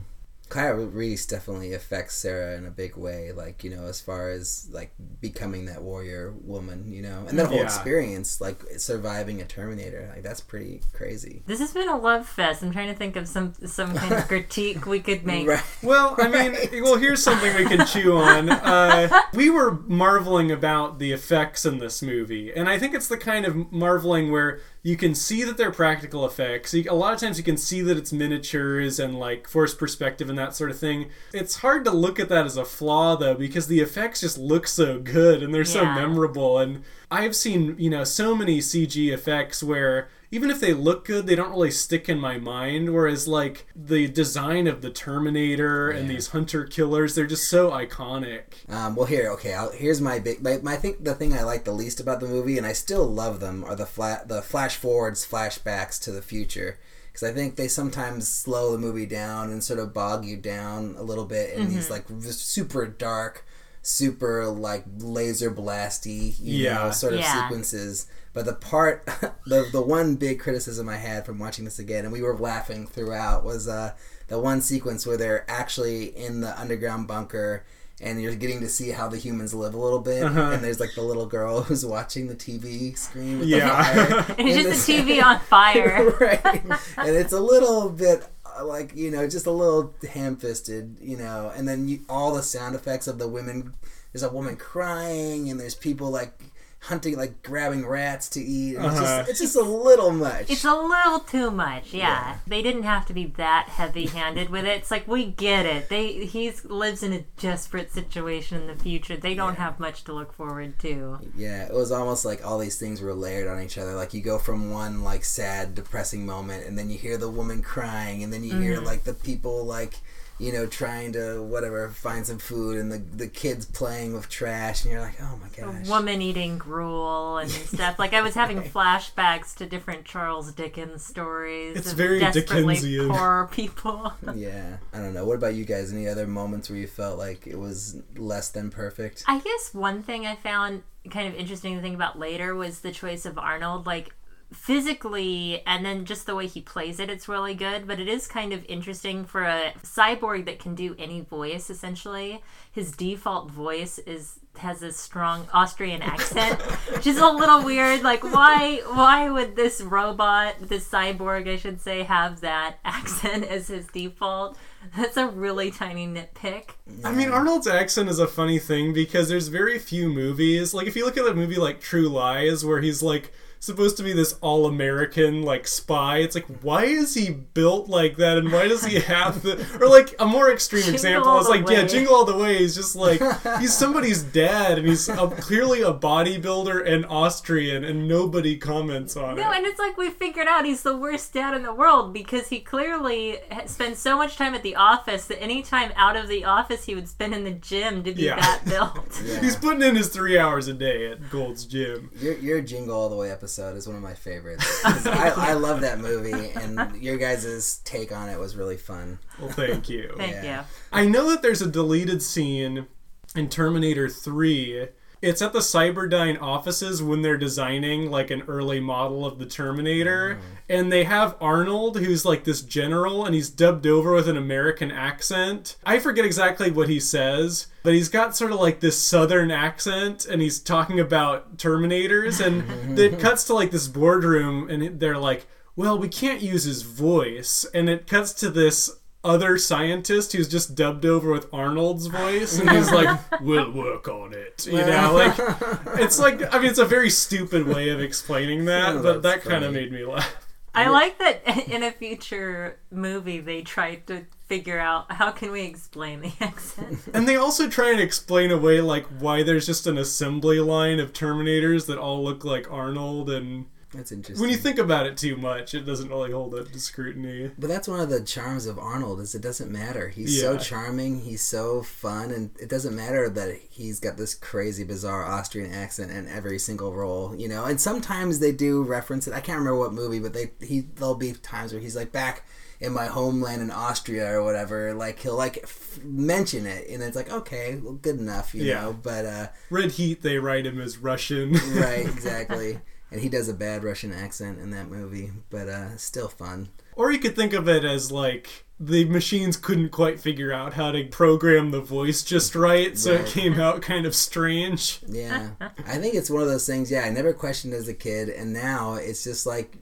[SPEAKER 3] Kyle Reese definitely affects Sarah in a big way, like, you know, as far as, like, becoming that warrior woman, you know? And that whole
[SPEAKER 1] Yeah.
[SPEAKER 3] experience, like, surviving a Terminator, like, that's pretty crazy.
[SPEAKER 2] This has been a love fest. I'm trying to think of some some kind of critique we could make.
[SPEAKER 3] Right.
[SPEAKER 1] Well, I mean, well, here's something we can chew on. Uh, we were marveling about the effects in this movie, and I think it's the kind of marveling where you can see that they're practical effects. You, a lot of times, you can see that it's miniatures and like forced perspective and that sort of thing. It's hard to look at that as a flaw, though, because the effects just look so good and they're so memorable. And I've seen, you know, so many CG effects where even if they look good, they don't really stick in my mind. Whereas, like, the design of the Terminator and these hunter killers, they're just so iconic.
[SPEAKER 3] Um, well, here, okay. I'll, here's my big. My, my, I think the thing I like the least about the movie, and I still love them, are the flat, the flash forwards, flashbacks to the future. Because I think they sometimes slow the movie down and sort of bog you down a little bit in these like super dark, super like laser blasty, you
[SPEAKER 1] Yeah.
[SPEAKER 3] know, sort of
[SPEAKER 2] Yeah.
[SPEAKER 3] sequences. But the part, the the one big criticism I had from watching this again, and we were laughing throughout, was uh, the one sequence where they're actually in the underground bunker, and you're getting to see how the humans live a little bit.
[SPEAKER 1] Uh-huh.
[SPEAKER 3] And there's like the little girl who's watching the TV screen. With
[SPEAKER 1] Yeah.
[SPEAKER 3] The fire.
[SPEAKER 2] It's just a
[SPEAKER 3] this-
[SPEAKER 2] TV on fire.
[SPEAKER 3] right. And it's a little bit like you know, just a little ham-fisted, you know. And then you, all the sound effects of the women. There's a woman crying, and there's people like hunting, like grabbing rats to eat. And
[SPEAKER 1] Uh-huh.
[SPEAKER 3] it's, just, it's just a little much.
[SPEAKER 2] It's a little too much, yeah.
[SPEAKER 3] Yeah.
[SPEAKER 2] They didn't have to be that heavy-handed with it. It's like we get it. They he lives in a desperate situation in the future. They don't have much to look forward to.
[SPEAKER 3] Yeah, it was almost like all these things were layered on each other. Like you go from one like sad, depressing moment, and then you hear the woman crying, and then you hear like the people like you know trying to whatever find some food, and the the kids playing with trash, and you're like, oh my gosh.
[SPEAKER 2] Woman eating gruel and stuff. Like I was having flashbacks to different Charles Dickens stories.
[SPEAKER 1] It's
[SPEAKER 2] of
[SPEAKER 1] very
[SPEAKER 2] desperately
[SPEAKER 1] Dickensian.
[SPEAKER 2] poor people.
[SPEAKER 3] Yeah, I don't know. What about you guys? Any other moments where you felt like it was less than perfect?
[SPEAKER 2] I guess one thing I found kind of interesting to think about later was the choice of Arnold. Like physically, and then just the way he plays it, it's really good. But it is kind of interesting for a cyborg that can do any voice. Essentially, his default voice is has a strong Austrian accent, which is a little weird. Like, why why would this robot, this cyborg, I should say, have that accent as his default? That's a really tiny nitpick.
[SPEAKER 1] I mean, Arnold's accent is a funny thing because there's very few movies. Like, if you look at a movie like True Lies, where he's like supposed to be this all American like spy. It's like why is he built like that and why does he have the or like a more extreme
[SPEAKER 2] Jingle
[SPEAKER 1] example
[SPEAKER 2] all
[SPEAKER 1] is
[SPEAKER 2] the
[SPEAKER 1] like yeah. Jingle All the Way is just like he's somebody's dad and he's a, clearly a bodybuilder and Austrian and nobody comments on
[SPEAKER 2] No,
[SPEAKER 1] it.
[SPEAKER 2] No, and it's like we figured out he's the worst dad in the world because he clearly ha- spends so much time at the office that any time out of the office he would spend in the gym to be
[SPEAKER 1] Yeah.
[SPEAKER 2] that built.
[SPEAKER 3] Yeah.
[SPEAKER 1] He's putting in his three hours a day at Gold's Gym.
[SPEAKER 3] Your, your Jingle All the Way episode is one of my favorites. I, I love that movie, and your guys' take on it was really fun.
[SPEAKER 1] Well, thank you.
[SPEAKER 2] Thank
[SPEAKER 3] Yeah.
[SPEAKER 2] you.
[SPEAKER 1] I know that there's a deleted scene in Terminator 3. It's at the Cyberdyne offices when they're designing like an early model of the Terminator. Mm-hmm. And they have Arnold, who's like this general, and he's dubbed over with an American accent. I forget exactly what he says, but he's got sort of like this southern accent, and he's talking about Terminators. And it cuts to like this boardroom, and they're like, well, we can't use his voice. And it cuts to this other scientist who's just dubbed over with Arnold's voice, and he's like, "We'll work on it." You know, like it's like I mean, it's a very stupid way of explaining that,
[SPEAKER 3] Oh,
[SPEAKER 1] but that kind of made me laugh.
[SPEAKER 2] I like that in a future movie they tried to figure out how can we explain the accent.
[SPEAKER 1] And they also try and explain away like why there's just an assembly line of Terminators that all look like Arnold, and
[SPEAKER 3] That's interesting.
[SPEAKER 1] when you think about it too much, it doesn't really hold up to scrutiny.
[SPEAKER 3] But that's one of the charms of Arnold is it doesn't matter. He's so charming, he's so fun, and it doesn't matter that he's got this crazy, bizarre Austrian accent in every single role, you know. And sometimes they do reference it. I can't remember what movie, but they he there'll be times where he's like back in my homeland in Austria or whatever. Like he'll like f- mention it, and it's like okay, well, good enough, you
[SPEAKER 1] Yeah.
[SPEAKER 3] know. But uh,
[SPEAKER 1] Red Heat, they write him as Russian.
[SPEAKER 3] right, exactly. And he does a bad Russian accent in that movie, but uh, still fun.
[SPEAKER 1] Or you could think of it as like the machines couldn't quite figure out how to program the voice just right, so it came out kind of strange.
[SPEAKER 3] Yeah. I think it's one of those things, yeah, I never questioned as a kid, and now it's just like,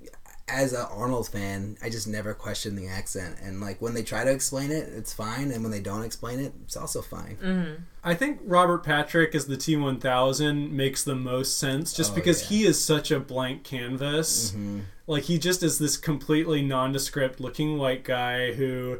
[SPEAKER 3] as an Arnold fan, I just never question the accent. And like when they try to explain it, it's fine, and when they don't explain it, it's also fine.
[SPEAKER 1] I think Robert Patrick as the T1000 makes the most sense just
[SPEAKER 3] Oh,
[SPEAKER 1] because
[SPEAKER 3] yeah.
[SPEAKER 1] he is such a blank canvas.
[SPEAKER 3] Mm-hmm.
[SPEAKER 1] Like he just is this completely nondescript looking white guy who ha-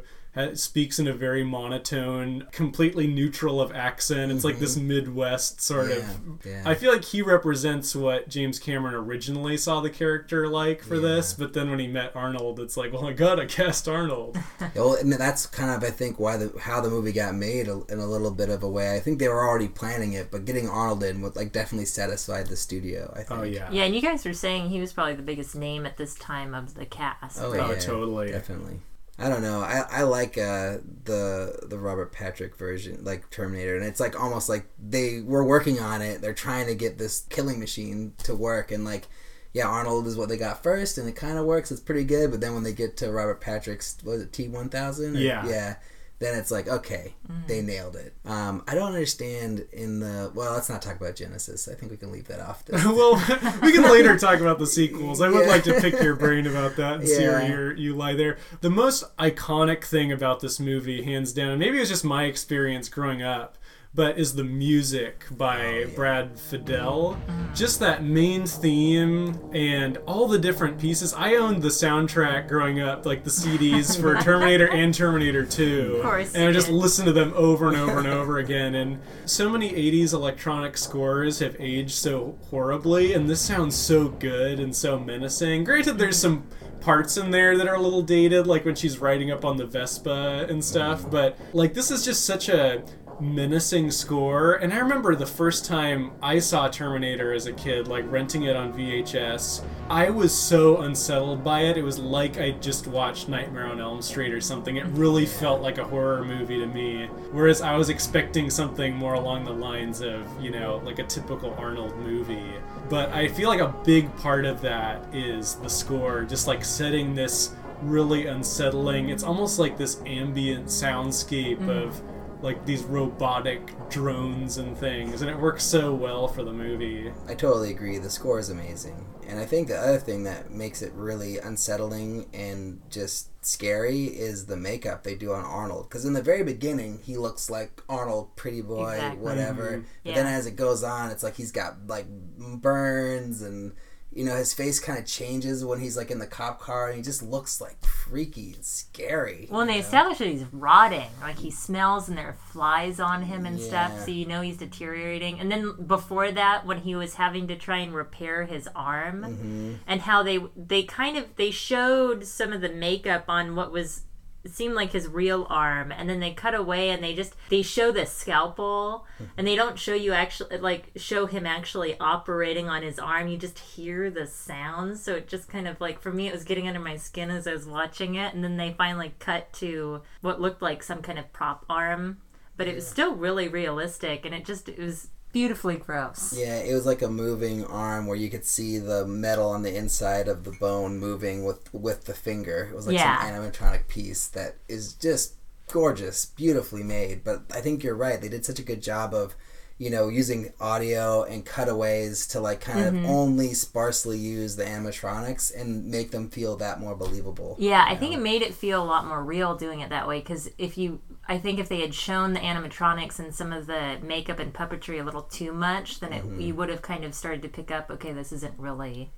[SPEAKER 1] speaks in a very monotone, completely neutral of accent. It's like this Midwest sort of.
[SPEAKER 3] Mm-hmm. Yeah, yeah.
[SPEAKER 1] I feel like he represents what James Cameron originally saw the character like for this, but then when he met Arnold, it's like, well, I gotta cast Arnold.
[SPEAKER 3] Well, and that's kind of I think why the how the movie got made in a little bit of a way. I think they were already planning it, but getting Arnold in would like definitely satisfied the studio. I think.
[SPEAKER 1] oh yeah.
[SPEAKER 2] yeah, and you guys were saying he was probably the biggest name at this time of the cast.
[SPEAKER 3] Oh,
[SPEAKER 1] Oh,
[SPEAKER 3] yeah,
[SPEAKER 1] totally.
[SPEAKER 3] definitely. I don't know. I, I like uh, the the Robert Patrick version, like Terminator, and it's like almost like they were working on it. They're trying to get this killing machine to work, and like, yeah, Arnold is what they got first, and it kind of works. It's pretty good, but then when they get to Robert Patrick's, was it T one thousand?
[SPEAKER 1] Yeah.
[SPEAKER 3] yeah. Then it's like okay, they nailed it. Um, I don't understand in the well. Let's not talk about Genesis. I think we can leave that off.
[SPEAKER 1] Well, we can later talk about the sequels. I would
[SPEAKER 3] Yeah.
[SPEAKER 1] like to pick your brain about that and see where you lie there. The most iconic thing about this movie, hands down, maybe it was just my experience growing up, but is the music by
[SPEAKER 3] Oh, yeah.
[SPEAKER 1] Brad Fiedel. Mm-hmm. Just that main theme and all the different pieces. I owned the soundtrack growing up, like the CDs for Terminator and Terminator 2.
[SPEAKER 2] Of course
[SPEAKER 1] And I just
[SPEAKER 2] did.
[SPEAKER 1] listen to them over and over and over again. And so many 80s electronic scores have aged so horribly, and this sounds so good and so menacing. Granted, there's some parts in there that are a little dated, like when she's riding up on the Vespa and stuff, but like this is just such a menacing score. And I remember the first time I saw Terminator as a kid, like renting it on VHS, I was so unsettled by it. It was like I just watched Nightmare on Elm Street or something. It really felt like a horror movie to me. Whereas I was expecting something more along the lines of, you know, like a typical Arnold movie. But I feel like a big part of that is the score, just like setting this really unsettling. It's almost like this ambient soundscape mm-hmm. of like these robotic drones and things, and it works so well for the movie.
[SPEAKER 3] I totally agree. The score is amazing. And I think the other thing that makes it really unsettling and just scary is the makeup they do on Arnold. Because in the very beginning, he looks like Arnold, pretty boy,
[SPEAKER 2] Exactly.
[SPEAKER 3] whatever.
[SPEAKER 1] Mhm.
[SPEAKER 3] But then as it goes on, it's like he's got like burns and you know, his face kind of changes when he's like in the cop car, and he just looks like freaky and scary.
[SPEAKER 2] Well, and they
[SPEAKER 3] know?
[SPEAKER 2] establish that he's rotting. Like he smells and there are flies on him and stuff, so you know he's deteriorating. And then before that, when he was having to try and repair his arm,
[SPEAKER 3] Mm-hmm.
[SPEAKER 2] and how they they kind of they showed some of the makeup on what was it seemed like his real arm and then they cut away and they just they show the scalpel and they don't show you actually like show him actually operating on his arm. You just hear the sounds so it just kind of like for me it was getting under my skin as i was watching it and then they finally cut to what looked like some kind of prop arm but it was still really realistic and it just it was beautifully gross
[SPEAKER 3] Yeah, it was like a moving arm where you could see the metal on the inside of the bone moving with with the finger. It was like
[SPEAKER 2] Yeah.
[SPEAKER 3] some animatronic piece that is just gorgeous, beautifully made. But I think you're right; they did such a good job of, you know, using audio and cutaways to like kind
[SPEAKER 2] Mm-hmm.
[SPEAKER 3] of only sparsely use the animatronics and make them feel that more believable.
[SPEAKER 2] Yeah, I think it made it feel a lot more real doing it that way because if you, I think if they had shown the animatronics and some of the makeup and puppetry a little too much, then it, you would have kind of started to pick up, okay, this isn't really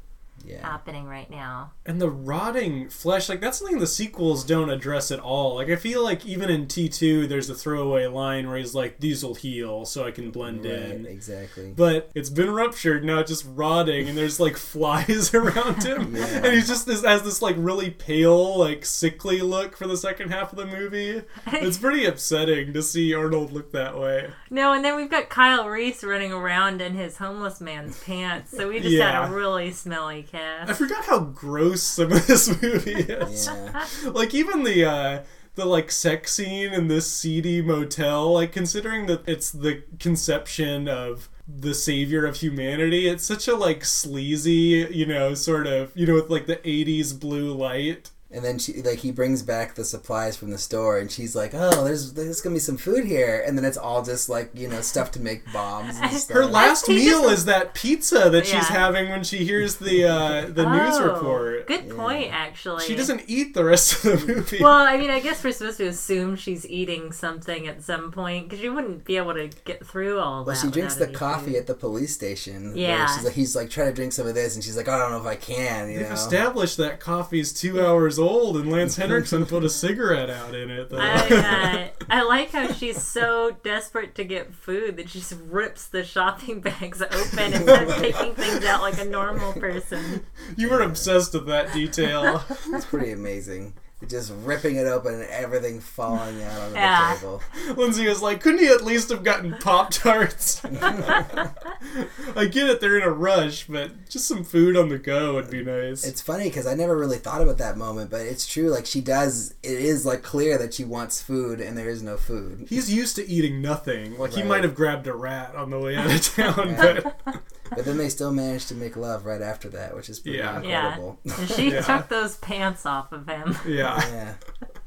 [SPEAKER 3] Yeah.
[SPEAKER 2] happening right now.
[SPEAKER 1] And the rotting flesh, like that's something the sequels don't address at all. Like I feel like even in T two, there's a throwaway line where he's like, "These will heal, so I can blend
[SPEAKER 3] Right,
[SPEAKER 1] in."
[SPEAKER 3] exactly.
[SPEAKER 1] But it's been ruptured now, it's just rotting, and there's like flies around him,
[SPEAKER 3] Yeah.
[SPEAKER 1] and he's just this, has this like really pale, like sickly look for the second half of the movie. It's pretty upsetting to see Arnold look that way.
[SPEAKER 2] No, and then we've got Kyle Reese running around in his homeless man's pants, so we just
[SPEAKER 1] Yeah.
[SPEAKER 2] had a really smelly
[SPEAKER 1] I forgot how gross some of this movie is.
[SPEAKER 3] Yeah.
[SPEAKER 1] like even the uh the like sex scene in this seedy motel like considering that it's the conception of the savior of humanity it's such a like sleazy you know sort of you know with like the 80s blue light
[SPEAKER 3] And then she like he brings back the supplies from the store, and she's like, "Oh, there's there's gonna be some food here," and then it's all just like you know stuff to make bombs and stuff.
[SPEAKER 1] her last
[SPEAKER 2] he
[SPEAKER 1] meal
[SPEAKER 2] just-
[SPEAKER 1] is that pizza that she's having when she hears the uh the news
[SPEAKER 2] Oh,
[SPEAKER 1] report
[SPEAKER 2] Good point, actually.
[SPEAKER 1] she doesn't eat the rest of the movie
[SPEAKER 2] Well, I mean, I guess we're supposed to assume she's eating something at some point because you wouldn't be able to get through all
[SPEAKER 3] Well,
[SPEAKER 2] that.
[SPEAKER 3] she drinks the coffee
[SPEAKER 2] food.
[SPEAKER 3] at the police station.
[SPEAKER 2] Yeah.
[SPEAKER 3] she's like, he's like, trying to drink some of this, and she's like, "Oh, I don't know if I can. You
[SPEAKER 1] They've
[SPEAKER 3] know.
[SPEAKER 1] established that coffee's two hours old, and Lance Henriksen put a cigarette out in it. Though.
[SPEAKER 2] I, uh, I like how she's so desperate to get food that she just rips the shopping bags open and starts taking things out like a normal person.
[SPEAKER 1] You were obsessed with that detail.
[SPEAKER 3] It's pretty amazing. Just ripping it open and everything falling out on
[SPEAKER 2] Yeah.
[SPEAKER 3] the table.
[SPEAKER 1] Lindsay was like, couldn't he at least have gotten Pop Tarts? I get it, they're in a rush, but just some food on the go would be nice.
[SPEAKER 3] It's funny because I never really thought about that moment, but it's true. Like she does, it is like clear that she wants food, and there is no food.
[SPEAKER 1] He's used to eating nothing. Like, he might have grabbed a rat on the way out of town, but
[SPEAKER 3] But then they still managed to make love right after that, which is pretty
[SPEAKER 1] Yeah.
[SPEAKER 2] Yeah.
[SPEAKER 3] incredible.
[SPEAKER 2] And she
[SPEAKER 1] Yeah.
[SPEAKER 2] took those pants off of him.
[SPEAKER 1] yeah.
[SPEAKER 3] yeah,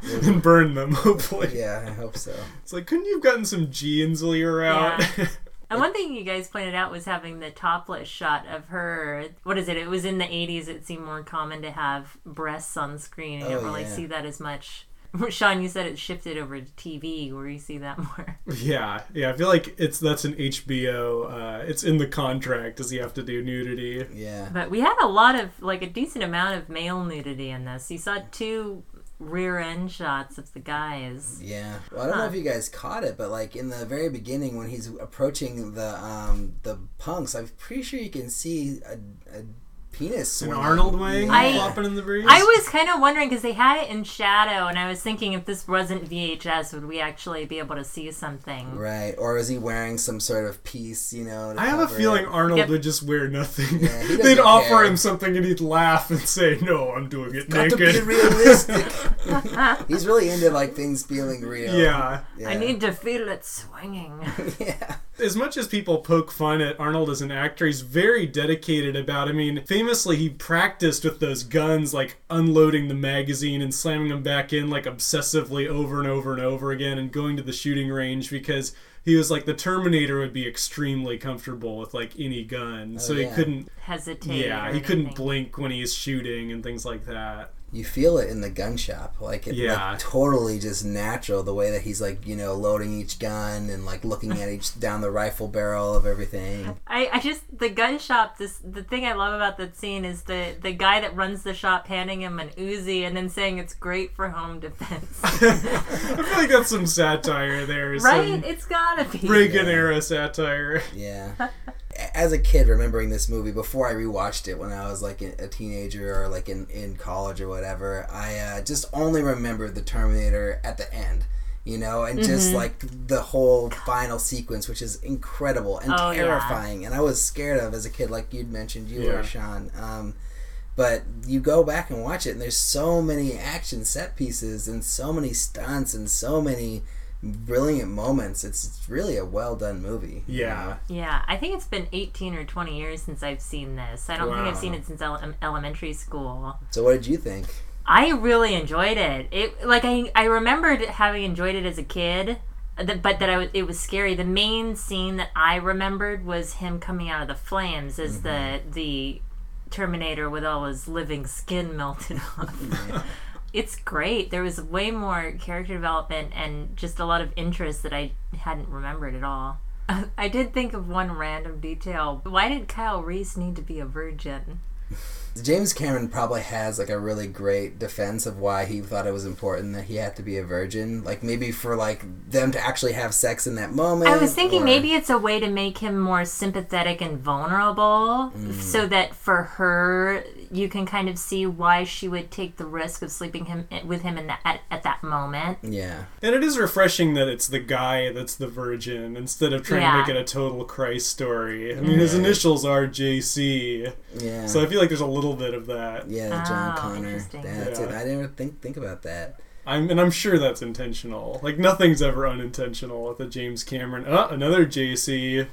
[SPEAKER 1] And burn them, hopefully.
[SPEAKER 3] yeah, I hope so.
[SPEAKER 1] It's like, couldn't you have gotten some jeans while you were out?
[SPEAKER 2] Yeah. And one thing you guys pointed out was having the topless shot of her. What is it? It was in the 80s. It seemed more common to have breasts on screen. You
[SPEAKER 3] Oh,
[SPEAKER 2] don't really
[SPEAKER 3] yeah.
[SPEAKER 2] see that as much. Sean, you said it shifted over to TV where you see that more.
[SPEAKER 1] yeah, yeah. I feel like it's that's an HBO. Uh, it's in the contract. Does he have to do nudity?
[SPEAKER 3] Yeah,
[SPEAKER 2] But we had a lot of, like, a decent amount of male nudity in this. You saw two rear end shots of the guys.
[SPEAKER 3] yeah. Well, I don't know if you guys caught it, but like in the very beginning when he's approaching the um the punks, I'm pretty sure you can see a, a penis.
[SPEAKER 1] An. Arnold wing
[SPEAKER 2] I-
[SPEAKER 1] flopping in the breeze.
[SPEAKER 2] I was kind of wondering because they had it in shadow, and I was thinking if this wasn't VHS, would we actually be able to see something?
[SPEAKER 3] Right, or is he wearing some sort of piece? You know. to
[SPEAKER 1] I have a
[SPEAKER 3] cover
[SPEAKER 1] feeling
[SPEAKER 3] it?
[SPEAKER 1] Arnold
[SPEAKER 2] Yep.
[SPEAKER 1] would just wear nothing.
[SPEAKER 3] Yeah, he
[SPEAKER 1] They'd
[SPEAKER 3] doesn't
[SPEAKER 1] offer
[SPEAKER 3] care.
[SPEAKER 1] him something and he'd laugh and say, "No, I'm doing it
[SPEAKER 3] Got to
[SPEAKER 1] naked."
[SPEAKER 3] be realistic. He's really into like things feeling real.
[SPEAKER 1] yeah.
[SPEAKER 3] Yeah.
[SPEAKER 2] I need to feel it swinging.
[SPEAKER 3] yeah.
[SPEAKER 1] As much as people poke fun at Arnold as an actor, he's very dedicated about. I mean, famously, he practiced with those guns, like unloading the magazine and slamming them back in, like obsessively over and over and over again, and going to the shooting range because he was like the Terminator would be extremely comfortable with like any gun, oh, so he
[SPEAKER 3] yeah.
[SPEAKER 1] couldn't.
[SPEAKER 2] Hesitate.
[SPEAKER 1] Yeah,
[SPEAKER 2] or
[SPEAKER 1] he couldn't blink when he's shooting and things like that.
[SPEAKER 3] You feel it in the gun shop, like it,
[SPEAKER 1] Yeah.
[SPEAKER 3] like totally just natural. The way that he's like, you know, loading each gun and like looking at each down the rifle barrel of everything.
[SPEAKER 2] I, I just the gun shop. This the thing I love about that scene is the the guy that runs the shop handing him an Uzi and then saying it's great for home defense.
[SPEAKER 1] I feel like that's some satire there.
[SPEAKER 2] right?
[SPEAKER 1] Some
[SPEAKER 2] It's gotta be.
[SPEAKER 1] Reagan era satire.
[SPEAKER 3] Yeah. As a kid, remembering this movie before I rewatched it when I was like a teenager or like in, in college or whatever, I uh, just only remembered the Terminator at the end, you know, and just like the whole final sequence, which is incredible and
[SPEAKER 2] Oh, yeah.
[SPEAKER 3] terrifying, and I was scared of as a kid, like you'd mentioned, you
[SPEAKER 1] Yeah.
[SPEAKER 3] were Sean. Um, but you go back and watch it, and there's so many action set pieces and so many stunts and so many brilliant moments. It's, it's really a well done movie. you
[SPEAKER 1] Yeah.
[SPEAKER 3] know?
[SPEAKER 2] Yeah, I think it's been 18 or 20 years since I've seen this. I don't think I've seen it since ele- elementary school.
[SPEAKER 3] So what did you think?
[SPEAKER 2] I really enjoyed it. It like I I remembered having enjoyed it as a kid, uh, but that I was, it was scary. The main scene that I remembered was him coming out of the flames as the the Terminator with all his living skin melted off. It's great. There was way more character development and just a lot of interest that I hadn't remembered at all. I did think of one random detail. Why did Kyle Reese need to be a virgin?
[SPEAKER 3] James Cameron probably has like a really great defense of why he thought it was important that he had to be a virgin. Like maybe for like them to actually have sex in that moment.
[SPEAKER 2] I was thinking
[SPEAKER 3] or-
[SPEAKER 2] maybe it's a way to make him more sympathetic and vulnerable mm. so that for her you can kind of see why she would take the risk of sleeping him with him in that at, at that moment.
[SPEAKER 3] Yeah.
[SPEAKER 1] And it is refreshing that it's the guy that's the virgin instead of trying
[SPEAKER 2] Yeah.
[SPEAKER 1] to make it a total Christ story. I mean, his initials are JC,
[SPEAKER 3] Yeah.
[SPEAKER 1] so I feel like there's a little bit of that.
[SPEAKER 3] yeah, John
[SPEAKER 2] Oh,
[SPEAKER 3] Connor.
[SPEAKER 2] interesting.
[SPEAKER 3] That's it. I didn't think think about that.
[SPEAKER 1] I'm, and I'm sure that's intentional. Like nothing's ever unintentional with a James Cameron. Uh, another JC.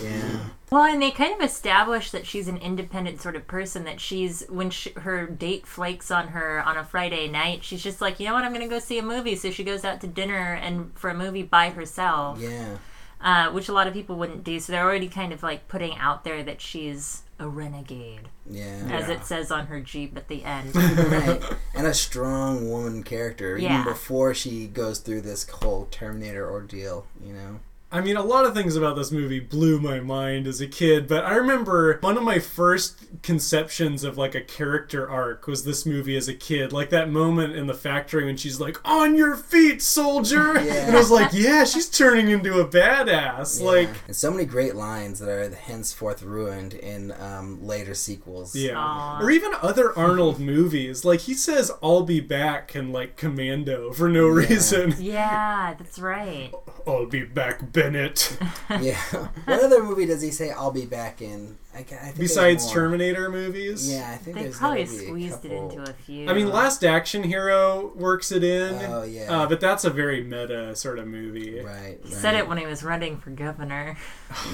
[SPEAKER 3] Yeah.
[SPEAKER 2] Well, and they kind of establish that she's an independent sort of person. That she's when she, her date flakes on her on a Friday night, she's just like, you know what, I'm going to go see a movie. So she goes out to dinner and for a movie by herself.
[SPEAKER 3] Yeah.
[SPEAKER 2] uh, which a lot of people wouldn't do. So they're already kind of like putting out there that she's a renegade,
[SPEAKER 3] Yeah.
[SPEAKER 2] as
[SPEAKER 1] Yeah.
[SPEAKER 2] it says on her Jeep at the end.
[SPEAKER 3] right. And a strong woman character,
[SPEAKER 2] Yeah.
[SPEAKER 3] even before she goes through this whole Terminator ordeal, you know?
[SPEAKER 1] I mean, a lot of things about this movie blew my mind as a kid, but I remember one of my first conceptions of like a character arc was this movie as a kid. Like that moment in the factory when she's like, On your feet, soldier!
[SPEAKER 3] Yeah.
[SPEAKER 1] And I was like, Yeah, she's turning into a badass. Like,
[SPEAKER 3] and so many great lines that are henceforth ruined in um, later sequels.
[SPEAKER 1] Yeah.
[SPEAKER 2] Aw.
[SPEAKER 1] Or even other Arnold movies. Like he says I'll be back in like Commando for no reason.
[SPEAKER 2] yeah, that's right.
[SPEAKER 1] I'll be back, Bennett.
[SPEAKER 3] yeah. What other movie does he say "I'll be back in"? I, I think
[SPEAKER 1] Besides. Terminator movies.
[SPEAKER 3] Yeah, I think
[SPEAKER 2] They
[SPEAKER 3] there's
[SPEAKER 2] probably
[SPEAKER 3] gotta be a
[SPEAKER 2] squeezed it into a few.
[SPEAKER 1] I mean, Last Action Hero works it in.
[SPEAKER 3] Oh, yeah.
[SPEAKER 1] Uh, but that's a very meta sort of movie.
[SPEAKER 3] Right.
[SPEAKER 2] he
[SPEAKER 3] right.
[SPEAKER 2] said it when he was running for governor.